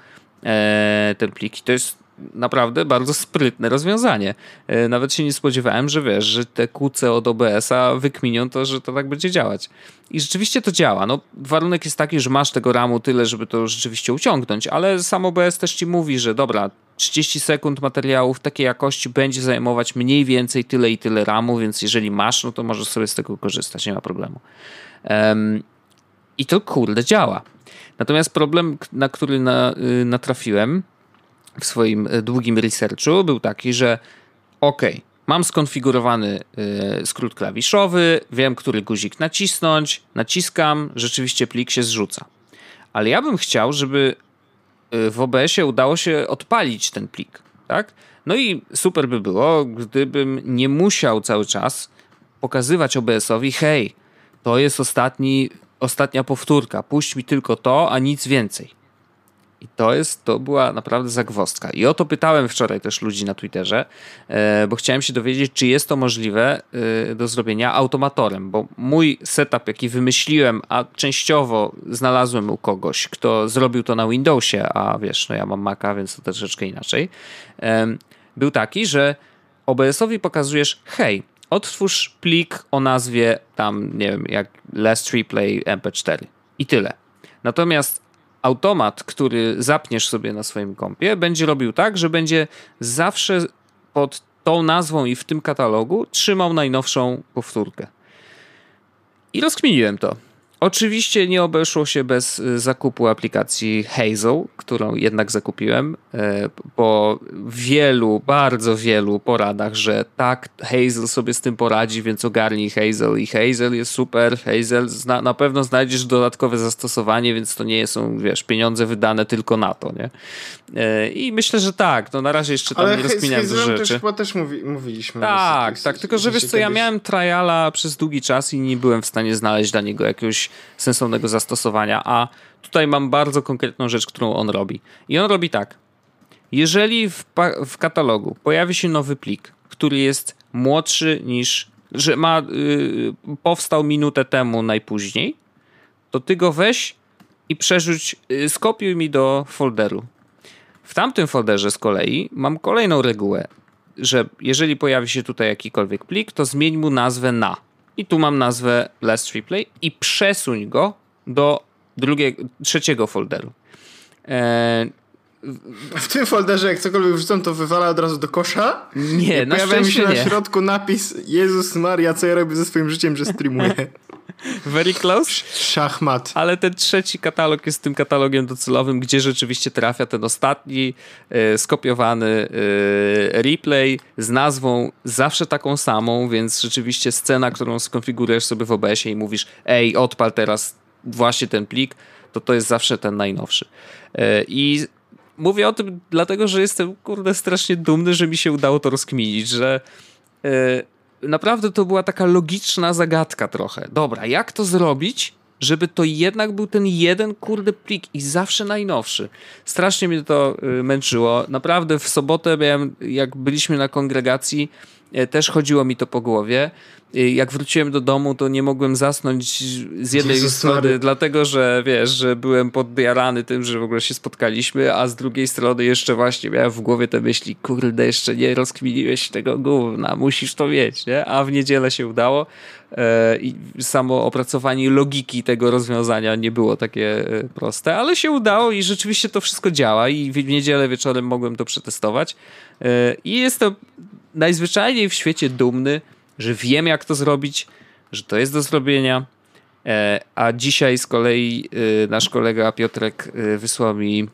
Speaker 1: e, ten plik. I to jest naprawdę bardzo sprytne rozwiązanie. E, nawet się nie spodziewałem, że wiesz, że te QC od OBS-a wykminią to, że to tak będzie działać. I rzeczywiście to działa. No, warunek jest taki, że masz tego RAMu tyle, żeby to rzeczywiście uciągnąć, ale sam OBS też ci mówi, że dobra, 30 sekund materiału w takiej jakości będzie zajmować mniej więcej tyle i tyle RAMu, więc jeżeli masz, no to możesz sobie z tego korzystać, nie ma problemu. Em, I to kurde działa. Natomiast problem, na który na, y, natrafiłem w swoim y, długim researchu, był taki, że ok, mam skonfigurowany y, skrót klawiszowy, wiem, który guzik nacisnąć, naciskam, rzeczywiście plik się zrzuca. Ale ja bym chciał, żeby y, w OBS-ie udało się odpalić ten plik, tak? No i super by było, gdybym nie musiał cały czas pokazywać OBS-owi, hej, to jest ostatni, ostatnia powtórka, puść mi tylko to, a nic więcej. I to jest, to była naprawdę zagwozdka. I o to pytałem wczoraj też ludzi na Twitterze, e, bo chciałem się dowiedzieć, czy jest to możliwe e, do zrobienia automatorem, bo mój setup, jaki wymyśliłem, a częściowo znalazłem u kogoś, kto zrobił to na Windowsie, a wiesz, no ja mam Maca, więc to troszeczkę inaczej, był taki, że OBS-owi pokazujesz, hej, odtwórz plik o nazwie tam, nie wiem, jak Last Replay MP4 i tyle. Natomiast automat, który zapniesz sobie na swoim kompie, będzie robił tak, że będzie zawsze pod tą nazwą i w tym katalogu trzymał najnowszą powtórkę. I rozkminiłem to. Oczywiście nie obeszło się bez y, zakupu aplikacji Hazel, którą jednak zakupiłem e, po wielu, bardzo wielu poradach, że tak, Hazel sobie z tym poradzi, więc ogarnij Hazel i Hazel jest super, Hazel zna, na pewno znajdziesz dodatkowe zastosowanie, więc to nie są, wiesz, pieniądze wydane tylko na to, nie? E, I myślę, że tak, no na razie jeszcze tam
Speaker 2: Ale
Speaker 1: nie dużo
Speaker 2: Hazelem
Speaker 1: rzeczy.
Speaker 2: też chyba też mówi, mówiliśmy.
Speaker 1: Tak, tak, tylko że wiesz co, ja miałem triala przez długi czas i nie byłem w stanie znaleźć dla niego jakiegoś sensownego zastosowania, a tutaj mam bardzo konkretną rzecz, którą on robi. I on robi tak. Jeżeli w, w katalogu pojawi się nowy plik, który jest młodszy niż, że ma, y, powstał minutę temu najpóźniej, to ty go weź i przerzuć, y, skopiuj mi do folderu. W tamtym folderze z kolei mam kolejną regułę, że jeżeli pojawi się tutaj jakikolwiek plik, to zmień mu nazwę na. I tu mam nazwę Last Replay i przesuń go do drugiego, trzeciego folderu. Eee,
Speaker 2: W tym folderze, jak cokolwiek wrzucam, to wywala od razu do kosza.
Speaker 1: Nie,
Speaker 2: I
Speaker 1: na
Speaker 2: pojawia mi się
Speaker 1: szczęście
Speaker 2: na
Speaker 1: nie.
Speaker 2: środku napis Jezus Maria, co ja robię ze swoim życiem, że streamuję.
Speaker 1: Very close.
Speaker 2: Szachmat.
Speaker 1: Ale ten trzeci katalog jest tym katalogiem docelowym, gdzie rzeczywiście trafia ten ostatni e, skopiowany e, replay z nazwą zawsze taką samą, więc rzeczywiście scena, którą skonfigurujesz sobie w OBS-ie i mówisz ej, odpal teraz właśnie ten plik, to to jest zawsze ten najnowszy. E, I mówię o tym dlatego, że jestem, kurde, strasznie dumny, że mi się udało to rozkminić, że naprawdę to była taka logiczna zagadka trochę. Dobra, jak to zrobić, żeby to jednak był ten jeden kurde plik i zawsze najnowszy. Strasznie mnie to y, męczyło. Naprawdę w sobotę miałem, jak byliśmy na kongregacji, y, też chodziło mi to po głowie. Jak wróciłem do domu, to nie mogłem zasnąć z jednej
Speaker 2: Jezus
Speaker 1: strony, dlatego że wiesz, że byłem podjarany tym, że w ogóle się spotkaliśmy, a z drugiej strony jeszcze właśnie miałem w głowie te myśli, kurde, jeszcze nie rozkminiłeś tego gówna, musisz to mieć, nie? A w niedzielę się udało e, i samo opracowanie logiki tego rozwiązania nie było takie e, proste, ale się udało i rzeczywiście to wszystko działa i w niedzielę wieczorem mogłem to przetestować e, i jestem najzwyczajniej w świecie dumny, że wiem jak to zrobić, że to jest do zrobienia, E, A dzisiaj z kolei y, nasz kolega Piotrek y, wysłał mi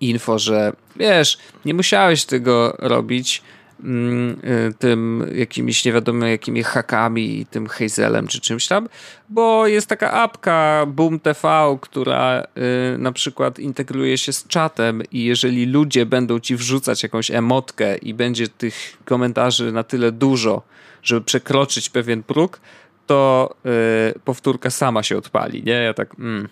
Speaker 1: info, że wiesz, nie musiałeś tego robić mm, tym jakimiś nie wiadomo jakimi hakami i tym Hazelem czy czymś tam, bo jest taka apka Boom TV, która na przykład integruje się z czatem i jeżeli ludzie będą ci wrzucać jakąś emotkę i będzie tych komentarzy na tyle dużo, żeby przekroczyć pewien próg, to y, powtórka sama się odpali, nie? Ja tak, mm,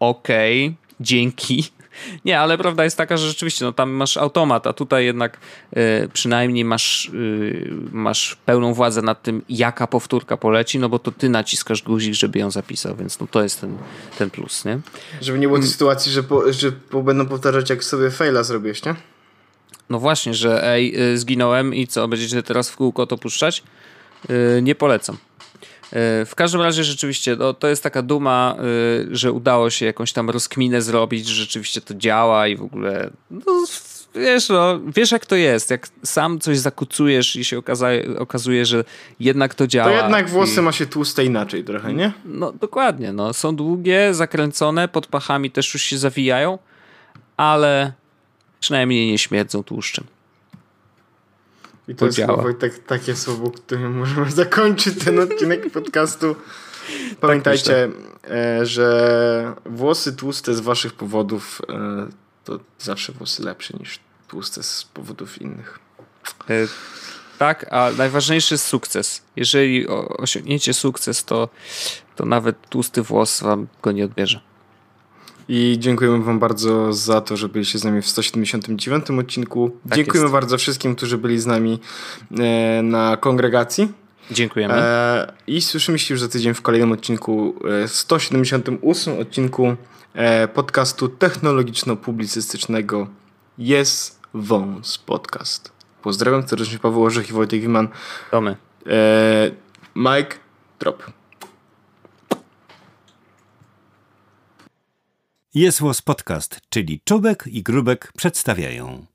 Speaker 1: okej, dzięki. Nie, ale prawda jest taka, że rzeczywiście no, tam masz automat, a tutaj jednak y, przynajmniej masz, y, masz pełną władzę nad tym, jaka powtórka poleci, no bo to ty naciskasz guzik, żeby ją zapisał, więc no, to jest ten, ten plus, nie?
Speaker 2: Żeby nie było tej sytuacji, że, po, że po, będą powtarzać, jak sobie faila zrobiłeś, nie?
Speaker 1: No właśnie, że ej, y, zginąłem i co, będziecie teraz w kółko to puszczać? Y, nie polecam. Y, W każdym razie rzeczywiście no, to jest taka duma, że udało się jakąś tam rozkminę zrobić, że rzeczywiście to działa i w ogóle no, wiesz, no, wiesz jak to jest, jak sam coś zakucujesz i się okazuje, okazuje że jednak to działa.
Speaker 2: To jednak włosy
Speaker 1: i...
Speaker 2: ma się tłuste inaczej trochę, nie?
Speaker 1: No dokładnie, no. są długie, zakręcone, pod pachami też już się zawijają, ale przynajmniej nie śmierdzą tłuszczem.
Speaker 2: I to
Speaker 1: To
Speaker 2: jest Wojtek, takie słowo, którym możemy zakończyć ten odcinek podcastu. Pamiętajcie, e, że włosy tłuste z waszych powodów e, to zawsze włosy lepsze niż tłuste z powodów innych.
Speaker 1: E, Tak, a najważniejszy jest sukces. Jeżeli osiągniecie sukces, to, to nawet tłusty włos wam go nie odbierze.
Speaker 2: I dziękujemy Wam bardzo za to, że byliście z nami w 179 odcinku.
Speaker 1: Tak
Speaker 2: dziękujemy
Speaker 1: jest.
Speaker 2: bardzo wszystkim, którzy byli z nami e, na kongregacji.
Speaker 1: Dziękujemy.
Speaker 2: E, I słyszymy się już za tydzień w kolejnym odcinku, e, 178 odcinku e, podcastu technologiczno-publicystycznego Jest Wąs Podcast. Pozdrawiam serdecznie Paweł Orzech i Wojtek Wiman.
Speaker 1: Domy.
Speaker 2: E, Mike, drop.
Speaker 14: Jest Podcast, czyli Czubek i Grubek przedstawiają.